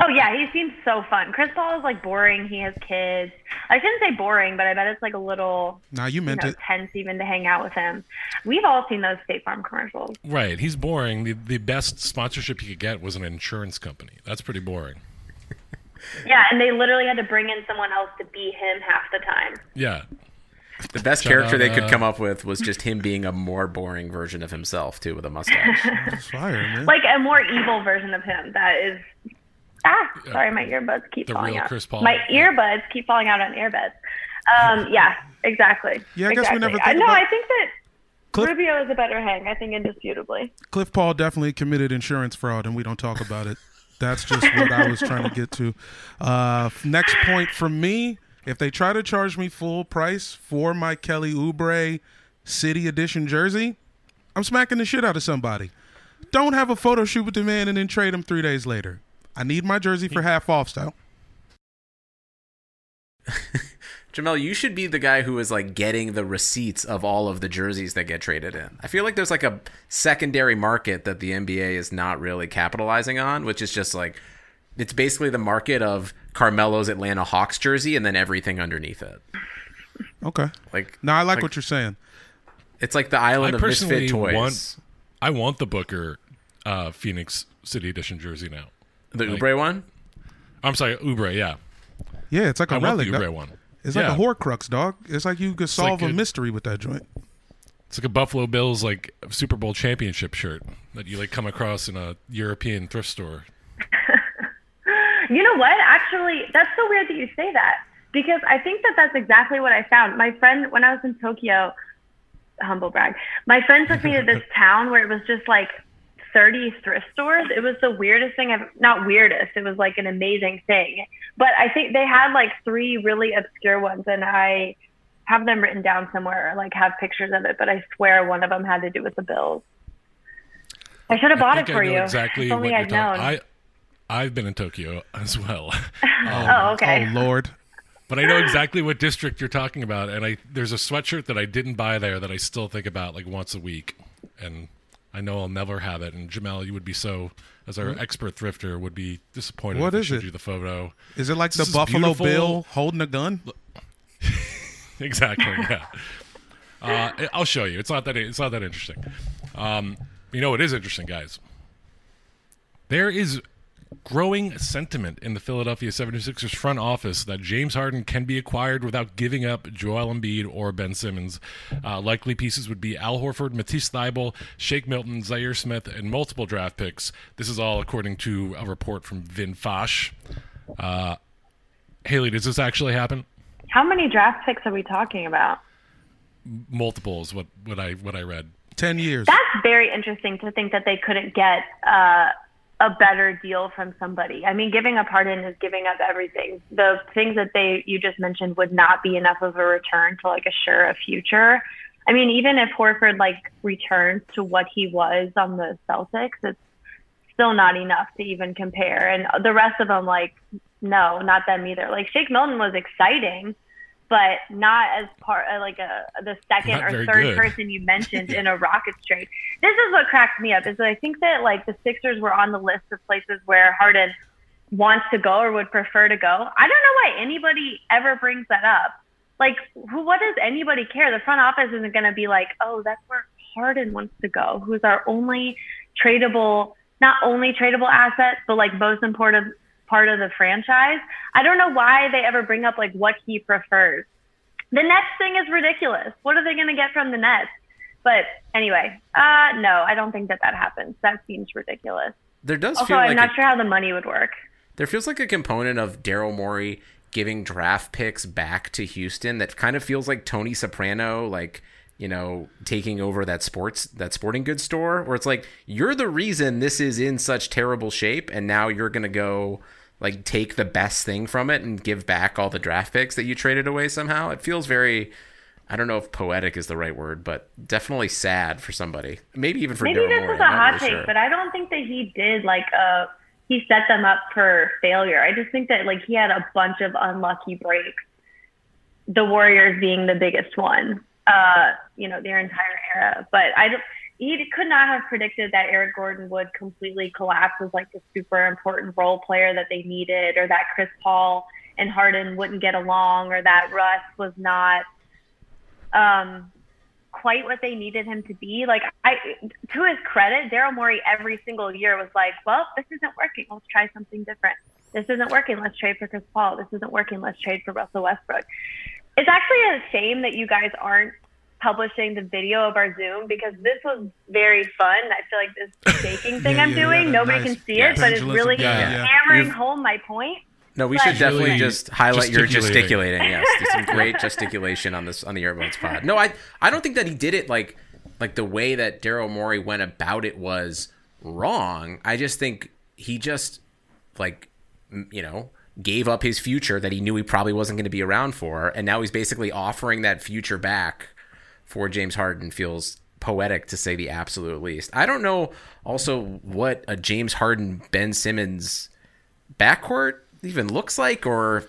Oh yeah, he seems so fun. Chris Paul is like boring. He has kids. I shouldn't say boring, but I bet it's like a little Nah, you meant know, it. tense even to hang out with him. We've all seen those State Farm commercials. Right. He's boring. The the best sponsorship he could get was an insurance company. That's pretty boring. Yeah, and they literally had to bring in someone else to be him half the time. Yeah. The best Shout character out, they could uh, come up with was just him being a more boring version of himself too, with a mustache. Fire, man. Like a more evil version of him. That is. Ah, sorry, my earbuds keep The falling real out. Chris Paul. My earbuds keep falling out on earbuds. Um, yeah, exactly. Yeah, I guess we never Uh, think No, about- I think that Cliff- Rubio is a better hang. I think indisputably. Cliff Paul definitely committed insurance fraud, and we don't talk about it. That's just what I was trying to get to. Uh, next point from me: if they try to charge me full price for my Kelly Oubre City Edition jersey, I'm smacking the shit out of somebody. Don't have a photo shoot with the man and then trade him three days later. I need my jersey for half off style. Jamel, you should be the guy who is like getting the receipts of all of the jerseys that get traded in. I feel like there's like a secondary market that the NBA is not really capitalizing on, which is just like it's basically the market of Carmelo's Atlanta Hawks jersey and then everything underneath it. Okay. Like No, I like, like- what you're saying. It's like the I island of personally misfit toys. want I want the Booker uh, Phoenix City Edition jersey now. The like- Oubre one. I'm sorry, Ubre, yeah. Yeah, it's like a I want relic. the. Ubre one. It's Yeah. like a Horcrux, dog. It's like you could solve like a a- mystery with that joint. It's like a Buffalo Bills like Super Bowl championship shirt that you like come across in a European thrift store. You know what? Actually, that's so weird that you say that because I think that that's exactly what I found. My friend, when I was in Tokyo, humble brag, my friend took me to this town where it was just like 30 thrift stores. It was the weirdest thing I've not weirdest. It was like an amazing thing. But I think they had like three really obscure ones, and I have them written down somewhere, or like have pictures of it. But I swear one of them had to do with the bills. I should have bought I it for I know you. exactly if what only you're I'd talking. I I've been in Tokyo as well. oh, um, okay. Oh Lord. But I know exactly what district you're talking about, and I there's a sweatshirt that I didn't buy there that I still think about like once a week, and I know I'll never have it. And Jamel, you would be so, as our expert thrifter, would be disappointed. What if I is showed it? You the photo. Is it like This the Buffalo beautiful. Bill holding a gun? exactly. Yeah. Uh, I'll show you. It's not that. It's not that interesting. Um, you know, it is interesting, guys. There is growing sentiment in the Philadelphia 76ers front office that James Harden can be acquired without giving up Joel Embiid or Ben Simmons. Uh, likely pieces would be Al Horford, Matisse Thybulle, Shake Milton, Zhaire Smith, and multiple draft picks. This is all according to a report from Vin Fosh. Uh, Haley, does this actually happen? How many draft picks are we talking about? Multiple is what, what I what I read. Ten years. That's very interesting to think that they couldn't get uh, a better deal from somebody. I mean, giving a pardon is giving up everything. The things that they you just mentioned would not be enough of a return to like assure a future. I mean, even if Horford like returns to what he was on the Celtics, it's still not enough to even compare. And the rest of them, like, no, not them either. Like Shake Milton was exciting, but not as part uh, like a the second Not or third good. person you mentioned in a Rockets trade. This is what cracks me up is that I think that like the Sixers were on the list of places where Harden wants to go or would prefer to go. I don't know why anybody ever brings that up. Like, who? What does anybody care? The front office isn't going to be like, oh, that's where Harden wants to go, who's our only tradable, not only tradable asset, but like most important part of the franchise. I don't know why they ever bring up like what he prefers. The Nets thing is ridiculous. What are they going to get from the Nets? But anyway, uh, no, I don't think that that happens. That seems ridiculous. There does Also, feel I'm like not a- sure how the money would work. There feels like a component of Daryl Morey giving draft picks back to Houston that kind of feels like Tony Soprano like you know, taking over that sports that sporting goods store where it's like you're the reason this is in such terrible shape and now you're going to go like take the best thing from it and give back all the draft picks that you traded away somehow. It feels very I don't know if poetic is the right word, but definitely sad for somebody. Maybe even for Maybe Daryl this Morey. is a hot really take, sure. but I don't think that he did like a he set them up for failure. I just think that like he had a bunch of unlucky breaks. The Warriors being the biggest one, uh, you know, their entire era. But I don't. He could not have predicted that Eric Gordon would completely collapse as like the super important role player that they needed, or that Chris Paul and Harden wouldn't get along, or that Russ was not um, quite what they needed him to be. Like I, to his credit, Daryl Morey every single year was like, "Well, this isn't working. Let's try something different. This isn't working. Let's trade for Chris Paul. This isn't working. Let's trade for Russell Westbrook." It's actually a shame that you guys aren't publishing the video of our Zoom because this was very fun. I feel like this shaking thing Yeah, I'm yeah, doing, yeah, nobody nice. can see Yeah. it, but it's really yeah, yeah. hammering You've- home my point. No, we But- should definitely Really just highlight your gesticulating. gesticulating. Yes, do some great gesticulation on this on the Airbuds pod. No, I I don't think that he did it like like the way that Daryl Morey went about it was wrong. I just think he just like you know gave up his future that he knew he probably wasn't going to be around for, and now he's basically offering that future back for James Harden. Feels poetic to say the absolute least. I don't know also what a James Harden Ben Simmons backcourt even looks like or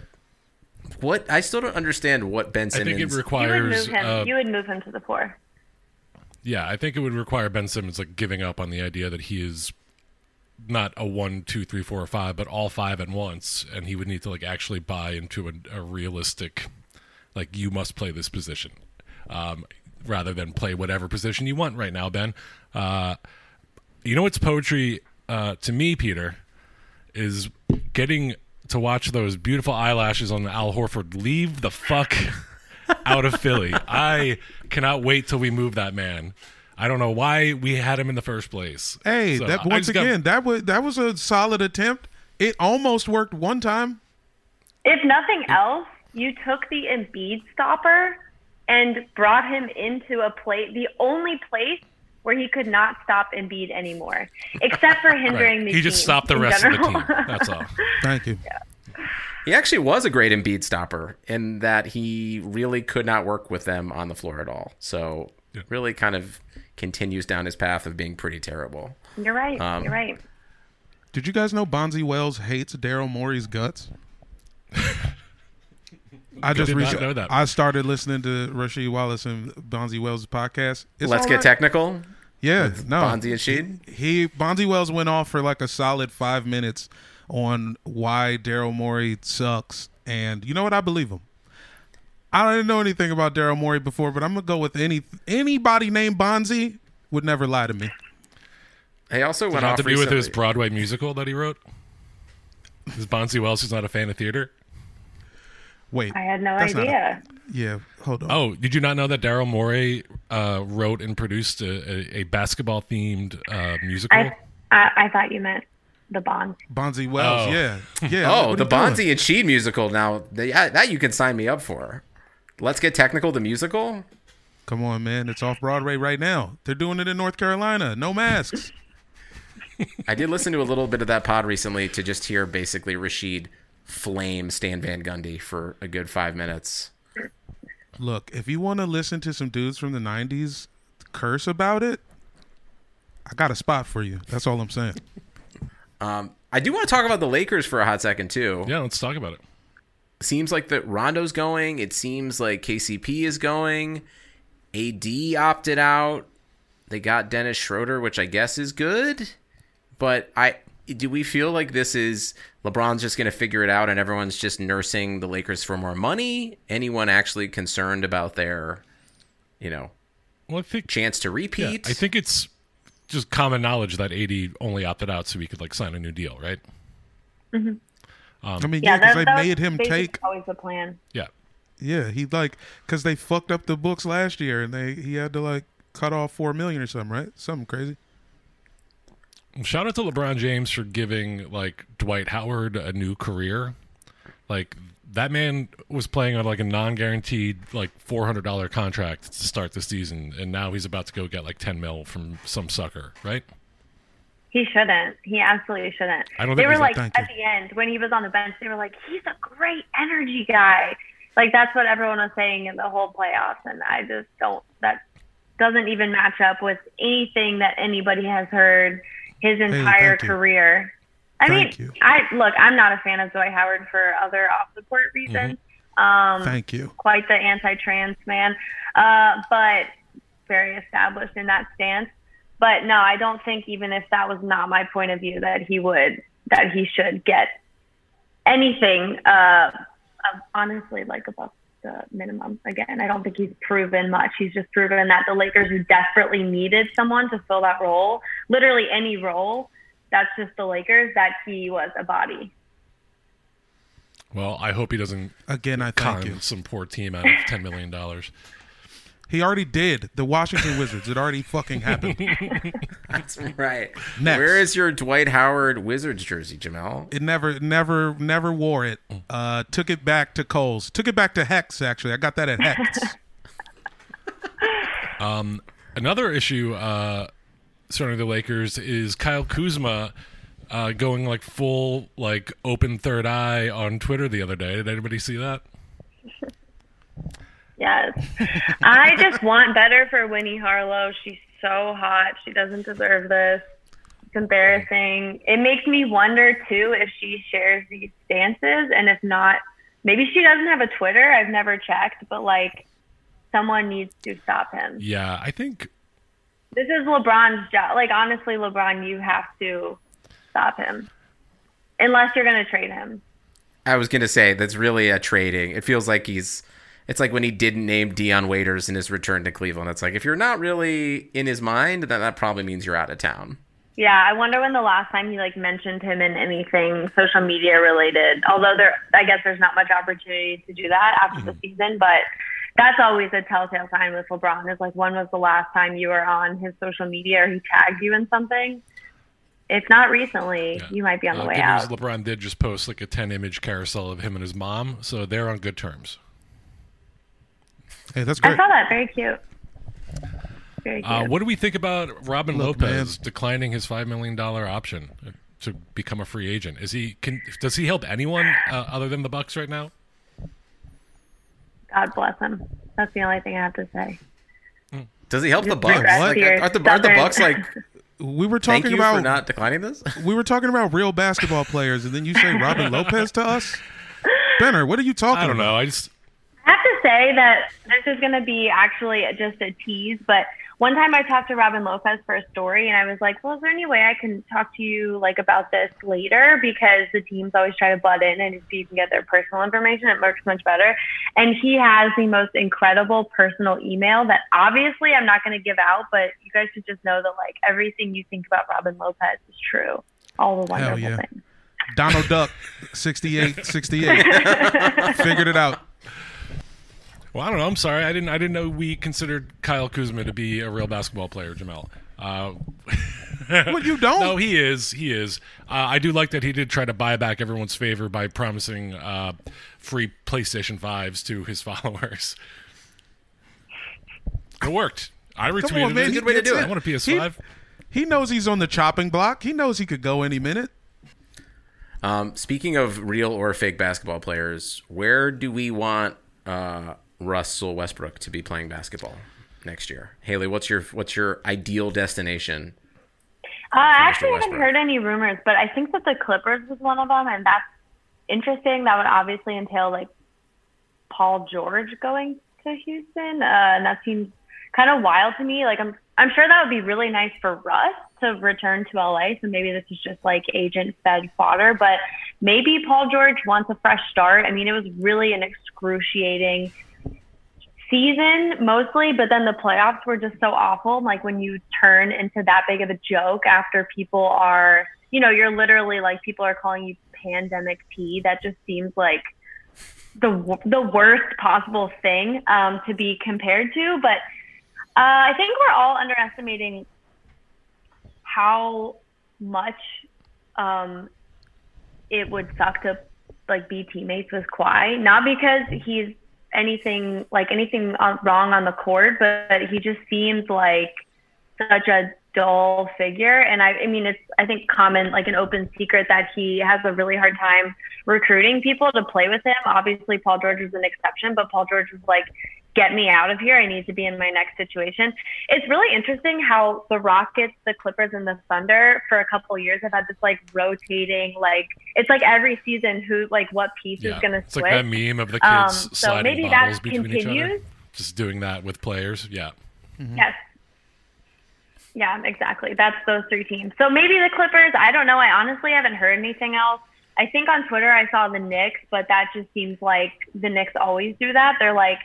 what I still don't understand what Ben I Simmons think it You would requires. move him. Uh, you would move him to the four. yeah, I think it would require Ben Simmons like giving up on the idea that he is not a one, two, three, four, or five, but all five at once, and he would need to like actually buy into a, a realistic, like you must play this position, um, rather than play whatever position you want right now, Ben. Uh, you know what's poetry uh, to me, Peter, is getting to watch those beautiful eyelashes on Al Horford leave the fuck out of Philly. I cannot wait till we move that man. I don't know why we had him in the first place. Hey, So, that once just got- again, that was that was a solid attempt. It almost worked one time. If nothing else, you took the Embiid stopper and brought him into a place, the only place where he could not stop Embiid anymore, except for hindering Right. the He just stopped the in rest of the team. That's all. Thank you. he actually was a great Embiid stopper in that he really could not work with them on the floor at all. So really kind of continues down his path of being pretty terrible. You're right. Um, You're right. Did you guys know Bonzi Wells hates Daryl Morey's guts? I just did not rec- know that. I started listening to Rasheed Wallace and Bonzi Wells' podcast. It's Let's get right. technical. Yeah, no. Bonzi and Sheed. He Bonzi Wells went off for like a solid five minutes on why Daryl Morey sucks, and you know what? I believe him. I didn't know anything about Daryl Morey before, but I'm gonna go with any anybody named Bonzi would never lie to me. He also Does went it have off to do with his Broadway musical that he wrote? Is Bonzi Wells who's not a fan of theater? Wait, I had no that's not a- idea. yeah, hold on. Oh, did you not know that Daryl Morey uh, wrote and produced a, a, a basketball themed uh, musical? I, I I thought you meant the Bonds. Bonzi Wells, Oh. yeah, yeah. Oh, the he doing? Bonzi and Sheed musical. Now they, yeah, that you can sign me up for. Let's get technical. The musical. Come on, man, it's off Broadway right now. They're doing it in North Carolina. No masks. I did listen to a little bit of that pod recently to just hear basically Rasheed flame Stan Van Gundy for a good five minutes. Look, if you want to listen to some dudes from the '90s curse about it, I got a spot for you. That's all I'm saying. Um, I do want to talk about the Lakers for a hot second too. yeah, let's talk about it. Seems like that Rondo's going. It seems like KCP is going. AD opted out. They got Dennis Schroeder, which I guess is good. But I do we feel like this is LeBron's just going to figure it out and everyone's just nursing the Lakers for more money? Anyone actually concerned about their, you know, Well, I think chance to yeah, repeat? I think it's just common knowledge that AD only opted out so he could like sign a new deal, right? Mm-hmm. Um, I mean, yeah, Yeah, because that, they made him take. always the plan. Yeah. Yeah, he like because they fucked up the books last year, and they he had to like cut off four million or something, right? Something crazy. Shout out to LeBron James for giving like Dwight Howard a new career. Like that man was playing on like a non-guaranteed like four hundred dollar contract to start the season, and now he's about to go get like ten mil from some sucker, right? He shouldn't. He absolutely shouldn't. I don't they were like at the end when he was on the bench. They were like, he's a great energy guy. Like that's what everyone was saying in the whole playoffs, and I just don't. That doesn't even match up with anything that anybody has heard his entire you. career. I Thank mean, you. I look. I'm not a fan of Dwight Howard for other off the court reasons. Um, Thank you. quite the anti-trans man, uh, but very established in that stance. But no, I don't think even if that was not my point of view that he would that he should get anything uh, uh, honestly like above the minimum. Again, I don't think he's proven much. He's just proven that the Lakers who desperately needed someone to fill that role, literally any role, that's just the Lakers, that he was a body. Well, I hope he doesn't Again, I con thank you. some poor team out of ten million dollars. He already did. The Washington Wizards. It already fucking happened. That's right. Next. Where is your Dwight Howard Wizards jersey, Jamal? It never, never, never wore it. Uh, took it back to Coles. Took it back to Hex. Actually, I got that at Hex. Um, another issue uh, surrounding the Lakers is Kyle Kuzma uh, going like full like open third eye on Twitter the other day. Did anybody see that? Yes. I just want better for Winnie Harlow. She's so hot. She doesn't deserve this. It's embarrassing. It makes me wonder too if she shares these stances and if not, maybe she doesn't have a Twitter. I've never checked, but like someone needs to stop him. Yeah, I think This is LeBron's job. Like honestly, LeBron, you have to stop him. Unless you're going to trade him. I was gonna say that's really a trading. It feels like he's. It's like when he didn't name Dion Waiters in his return to Cleveland. It's like if you're not really in his mind, then that probably means you're out of town. Yeah, I wonder when the last time he like mentioned him in anything social media related. Although there, I guess there's not much opportunity to do that after the season, but that's always a telltale sign with LeBron. Is like when was the last time you were on his social media or he tagged you in something? If not recently, you might be on the uh, way out. news, LeBron did just post like a ten image carousel of him and his mom, so they're on good terms. Hey, that's I saw that. Very cute. Very cute. Uh, what do we think about Robin Look, Lopez declining his five million dollar option to become a free agent? Is he can does he help anyone uh, other than the Bucks right now? God bless him. That's the only thing I have to say. Does he help the Bucks? regress Like, aren't, the, aren't the Bucks like? We were Thank talking you about for not declining this. we were talking about real basketball players, and then you say Robin Lopez to us. Benner, what are you talking I don't about? know. I just I have to say that this is going to be actually just a tease, but one time I talked to Robin Lopez for a story and I was like, well, is there any way I can talk to you like about this later? Because the teams always try to butt in and if you can get their personal information, it works much better. And he has the most incredible personal email that obviously I'm not going to give out, but you guys should just know that like everything you think about Robin Lopez is true. All the wonderful yeah. things. Donald Duck, 68, 68. Figured it out. Well, I don't know. I'm sorry. I didn't. I didn't know we considered Kyle Kuzma to be a real basketball player, Jamel. Uh, What you don't? no, he is. He is. Uh, I do like that he did try to buy back everyone's favor by promising uh, free PlayStation fives to his followers. It worked. I retweeted Come on, man. it. good way to gets do I it. want a PS5. He, he knows he's on the chopping block. He knows he could go any minute. Um, speaking of real or fake basketball players, where do we want uh, Russell Westbrook to be playing basketball next year? Haley, what's your what's your ideal destination? Uh, I actually haven't heard any rumors, but I think that the Clippers was one of them, and that's interesting. That would obviously entail like Paul George going to Houston, uh, and that seems kind of wild to me. Like I'm, I'm sure that would be really nice for Russ to return to LA. So maybe this is just like agent fed fodder, but maybe Paul George wants a fresh start. I mean, it was really an excruciating season mostly, but then the playoffs were just so awful. Like when you turn into that big of a joke after people are, you know, you're literally like people are calling you pandemic P. That just seems like the the worst possible thing um, to be compared to. But uh, I think we're all underestimating how much um, it would suck to like be teammates with Kawhi, not because he's anything like anything wrong on the court, but he just seems like such a dull figure. And I, I mean, it's I think common like an open secret that he has a really hard time recruiting people to play with him. Obviously, Paul George is an exception, but Paul George is like get me out of here. I need to be in my next situation. It's really interesting how the Rockets, the Clippers, and the Thunder for a couple years have had this like rotating, like it's like every season who like what piece Yeah. is going to It's switch. like that meme of the Um, kids so sliding maybe bottles that between each other. continues. Just doing that with players. Yeah. Yes. Yeah, exactly. That's those three teams. So maybe the Clippers. I don't know. I honestly haven't heard anything else. I think on Twitter I saw the Knicks, but that just seems like the Knicks always do that. They're like,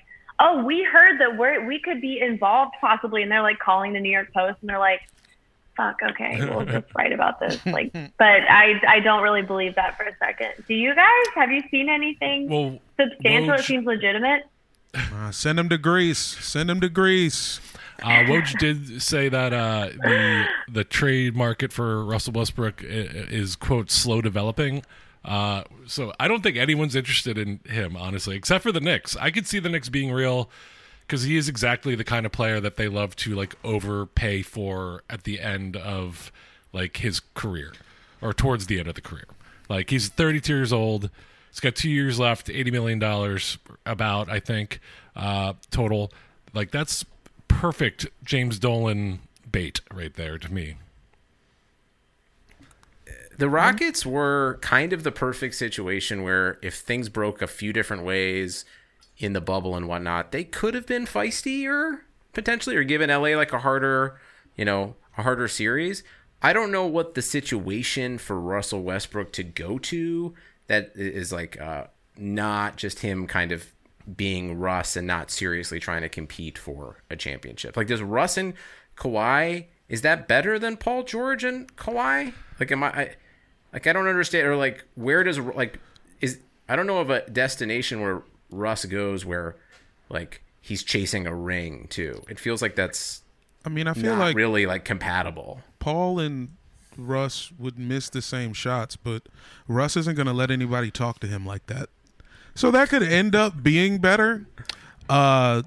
"Oh, we heard that we're we could be involved possibly," and they're like calling the New York Post, and they're like, "Fuck, okay, we'll just write about this." Like, but I I don't really believe that for a second. Do you guys? Have you seen anything Well, substantial that Woj- seems legitimate? Uh, send them to Greece. Send them to Greece. Uh, Woj did say that uh, the the trade market for Russell Westbrook i- is quote slow developing. Uh, so I don't think anyone's interested in him, honestly, except for the Knicks. I could see the Knicks being real because he is exactly the kind of player that they love to like overpay for at the end of like his career or towards the end of the career. Like he's 32 years old. He's got two years left, 80 million dollars about I think uh, total. Like that's perfect James Dolan bait right there to me. The Rockets were kind of the perfect situation where if things broke a few different ways in the bubble and whatnot, they could have been feistier potentially or given LA like a harder, you know, a harder series. I don't know what the situation for Russell Westbrook to go to that is like uh, not just him kind of being Russ and not seriously trying to compete for a championship. Like, does Russ and Kawhi is that better than Paul George and Kawhi? Like, am I, I like I don't understand or like where does like is I don't know of a destination where Russ goes where like he's chasing a ring too. It feels like that's I mean, I feel not like really like compatible. Paul and Russ would miss the same shots, but Russ isn't going to let anybody talk to him like that. So that could end up being better. Uh,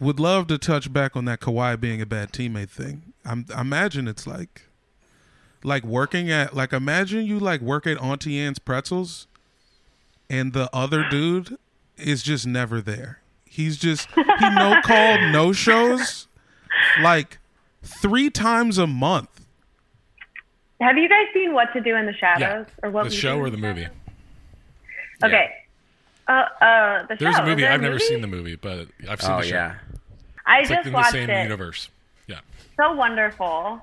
would love to touch back on that Kawhi being a bad teammate thing. I'm, I imagine it's like, like working at, like imagine you like work at Auntie Anne's Pretzels, and the other dude is just never there. He's just he no called no shows, like three times a month. Have you guys seen What to Do in the Shadows or what the show or in the movie? Okay. Uh, uh, the There's show. a movie. Is there a I've never movie? seen the movie, but I've seen Oh the show. yeah. I It's just like in the watched same it. universe. Yeah. So wonderful.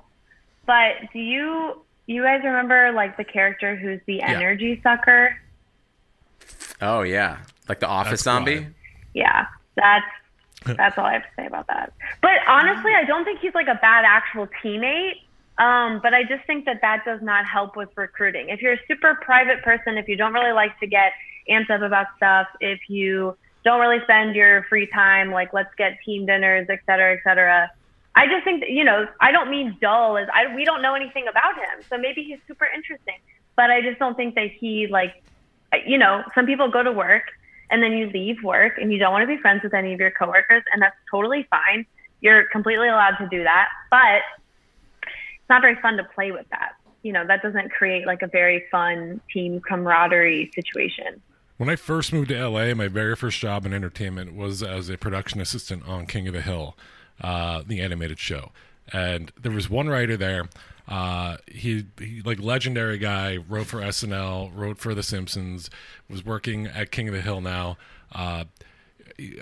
But do you you guys remember like the character who's the energy sucker? Oh yeah. Like the office That's zombie? Kawhi. Yeah, that's that's all I have to say about that. But honestly, I don't think he's like a bad actual teammate. Um, but I just think that that does not help with recruiting. If you're a super private person, if you don't really like to get amped up about stuff, if you don't really spend your free time like let's get team dinners, et cetera, et cetera. I just think that, you know, I don't mean dull as I we don't know anything about him. So maybe he's super interesting. But I just don't think that he like you know, some people go to work and then you leave work and you don't want to be friends with any of your coworkers and that's totally fine. You're completely allowed to do that, but it's not very fun to play with that. You know, that doesn't create like a very fun team camaraderie situation. When I first moved to LA, my very first job in entertainment was as a production assistant on King of the Hill, uh, the animated show. And there was one writer there. Uh, he, he like legendary guy, wrote for SNL, wrote for The Simpsons, was working at King of the Hill now. Uh,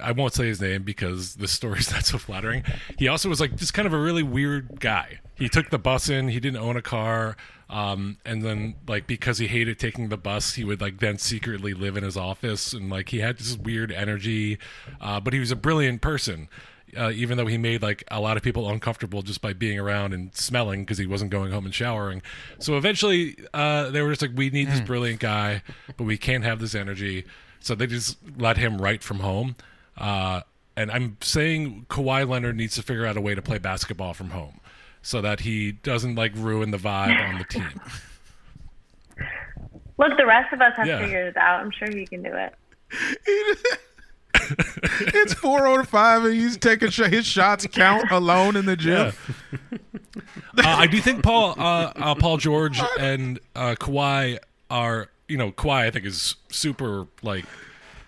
I won't say his name because the story's not so flattering. He also was like just kind of a really weird guy. He took the bus in, he didn't own a car, um, and then like because he hated taking the bus, he would like then secretly live in his office and like he had this weird energy, uh, but he was a brilliant person. Uh, even though he made like a lot of people uncomfortable just by being around and smelling because he wasn't going home and showering. So eventually, uh, they were just like, "We need this brilliant guy, but we can't have this energy." So they just let him write from home. Uh, and I'm saying Kawhi Leonard needs to figure out a way to play basketball from home so that he doesn't like ruin the vibe on the team. Look, the rest of us have Yeah. figured it out. I'm sure he can do it. it's four over five, and he's taking sh- his shots count alone in the gym. uh, I do think Paul uh, uh, Paul George and uh, Kawhi are you know Kawhi I think is super like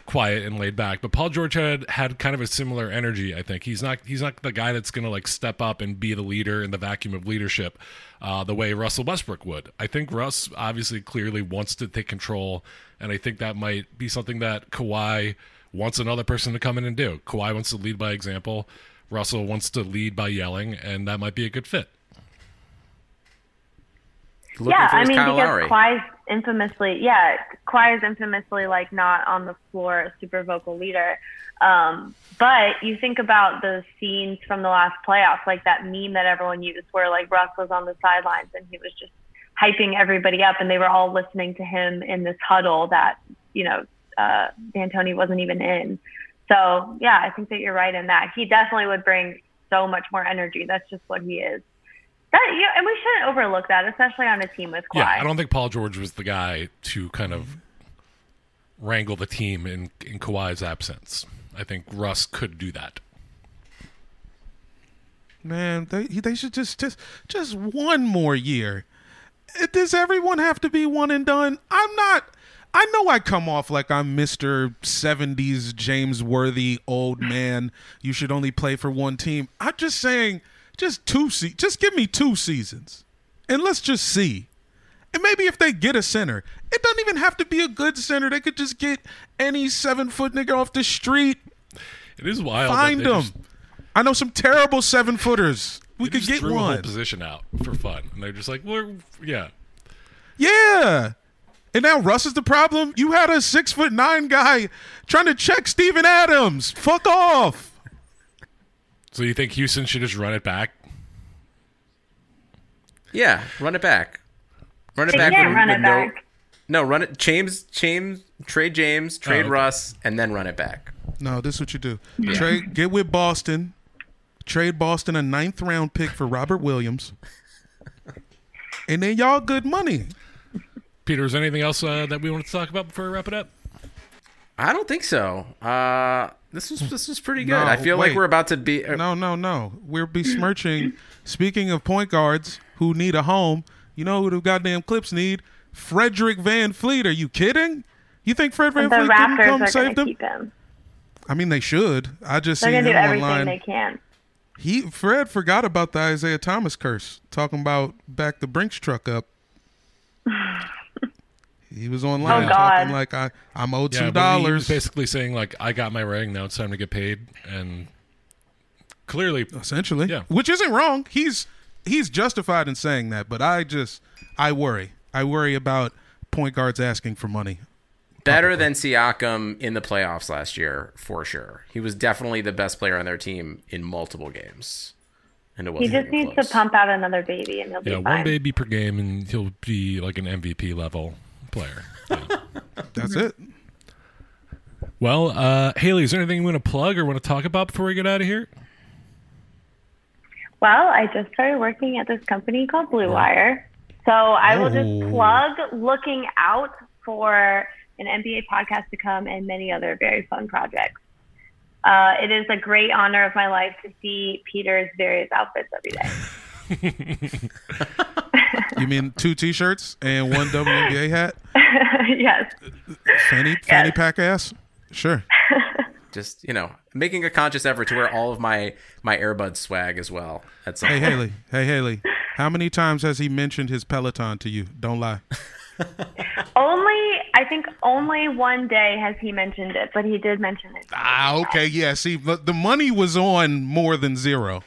quiet and laid back, but Paul George had had kind of a similar energy. I think he's not he's not the guy that's going to like step up and be the leader in the vacuum of leadership uh, the way Russell Westbrook would. I think Russ obviously clearly wants to take control, and I think that might be something that Kawhi wants another person to come in and do. Kawhi wants to lead by example. Russell wants to lead by yelling, and that might be a good fit. Looking yeah, I mean, Kyle because Lowry. Kawhi's infamously, yeah, Kawhi is infamously like not on the floor a super vocal leader. Um, but you think about the scenes from the last playoffs, like that meme that everyone used, where like Russ was on the sidelines and he was just hyping everybody up, and they were all listening to him in this huddle that you know uh, D'Antoni wasn't even in. So yeah, I think that you're right in that. He definitely would bring so much more energy. That's just what he is. That, you and we shouldn't overlook that, especially on a team with Kawhi. Yeah, I don't think Paul George was the guy to kind of wrangle the team in in Kawhi's absence. I think Russ could do that. Man, they they should just just just one more year. Does everyone have to be one and done? I'm not. I know I come off like I'm Mr. 70s James Worthy old man. You should only play for one team. I'm just saying, just two se- just give me two seasons. And let's just see. And maybe if they get a center, it doesn't even have to be a good center. They could just get any seven foot nigga off the street. It is wild. Find them. just- I know some terrible seven footers. We could just get threw a whole one. position out for fun, and they're just like, "We're yeah." Yeah. And now Russ is the problem. You had a six foot nine guy trying to check Steven Adams. Fuck off. So you think Houston should just run it back? Yeah, run it back. Run it They back. can't with- run with it no, back. No, run it. James, James, trade James, trade oh, okay. Russ, and then run it back. No, this is what you do. Trade get with Boston. Trade Boston a ninth round pick for Robert Williams. And then y'all good money. Peter, is there anything else uh, that we want to talk about before we wrap it up? I don't think so. Uh, this is this was pretty good. No, I feel like we're about to be. uh, No, no, no. We're besmirching. Speaking of point guards who need a home, you know who the goddamn Clips need? Frederick VanVleet. Are you kidding? You think Fred Van the Fleet didn't Raptors come are save going to them? keep him. I mean, they should. I just They're seen going to him do everything online. they can. He Fred forgot about the Isaiah Thomas curse, talking about back the Brinks truck up. he was online Oh, talking like I I'm owed Yeah, two but he dollars. basically saying like, "I got my ring. Now it's time to get paid." And clearly, Essentially, Yeah. which isn't wrong. He's he's justified in saying that, but I just I worry. I worry about point guards asking for money. better than Siakam in the playoffs last year for sure. He was definitely the best player on their team in multiple games, and it He wasn't he just needs close. to pump out another baby and he'll be yeah, fine. one baby per game, and he'll be like an MVP level player. Yeah. That's it. well, uh, Haley, is there anything you want to plug or want to talk about before we get out of here? Well, I just started working at this company called Blue Wire. So I will Oh. just plug looking out for an NBA podcast to come and many other very fun projects. Uh, it is a great honor of my life to see Peter's various outfits every day. You mean two T-shirts and one WNBA hat? yes. Fanny fanny pack ass? Sure. Just you know, making a conscious effort to wear all of my my Airbud swag as well. At some Hey point. Haley. Hey Haley. How many times has he mentioned his Peloton to you? Don't lie. Only, I think only one day has he mentioned it, but he did mention it. Ah, okay, yeah. See, the, the money was on more than zero.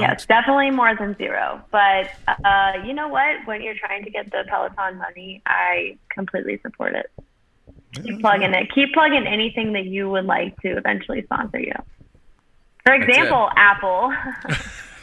Yes, definitely more than zero. But uh, you know what? When you're trying to get the Peloton money, I completely support it. Keep plugging it. Keep plugging anything that you would like to eventually sponsor you. For example, Apple.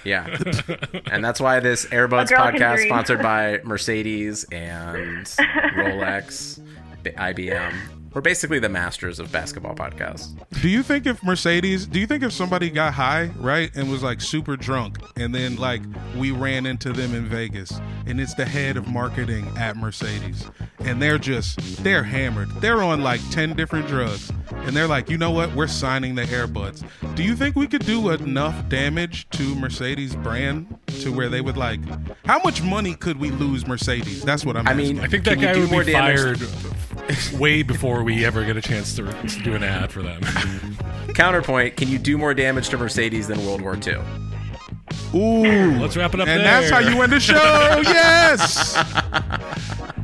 Yeah, and that's why this Airbuds podcast sponsored by Mercedes and Rolex, IBM. We're basically the masters of basketball podcasts. Do you think if Mercedes, do you think if somebody got high, right, and was like super drunk, and then like we ran into them in Vegas, and it's the head of marketing at Mercedes, and they're just, they're hammered. They're on like 10 different drugs, and they're like, you know what, we're signing the Airbuds. Do you think we could do enough damage to Mercedes brand to where they would like, how much money could we lose Mercedes? That's what I'm I asking. mean, I think that Can guy do would more be damage? fired way before we ever get a chance to, to do an ad for them. Counterpoint: Can you do more damage to Mercedes than World War II? Ooh, Let's wrap it up. and there. that's how you win the show. yes.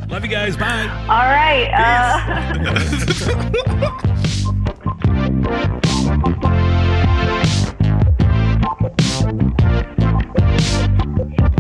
Love you guys. Bye. All right. Uh,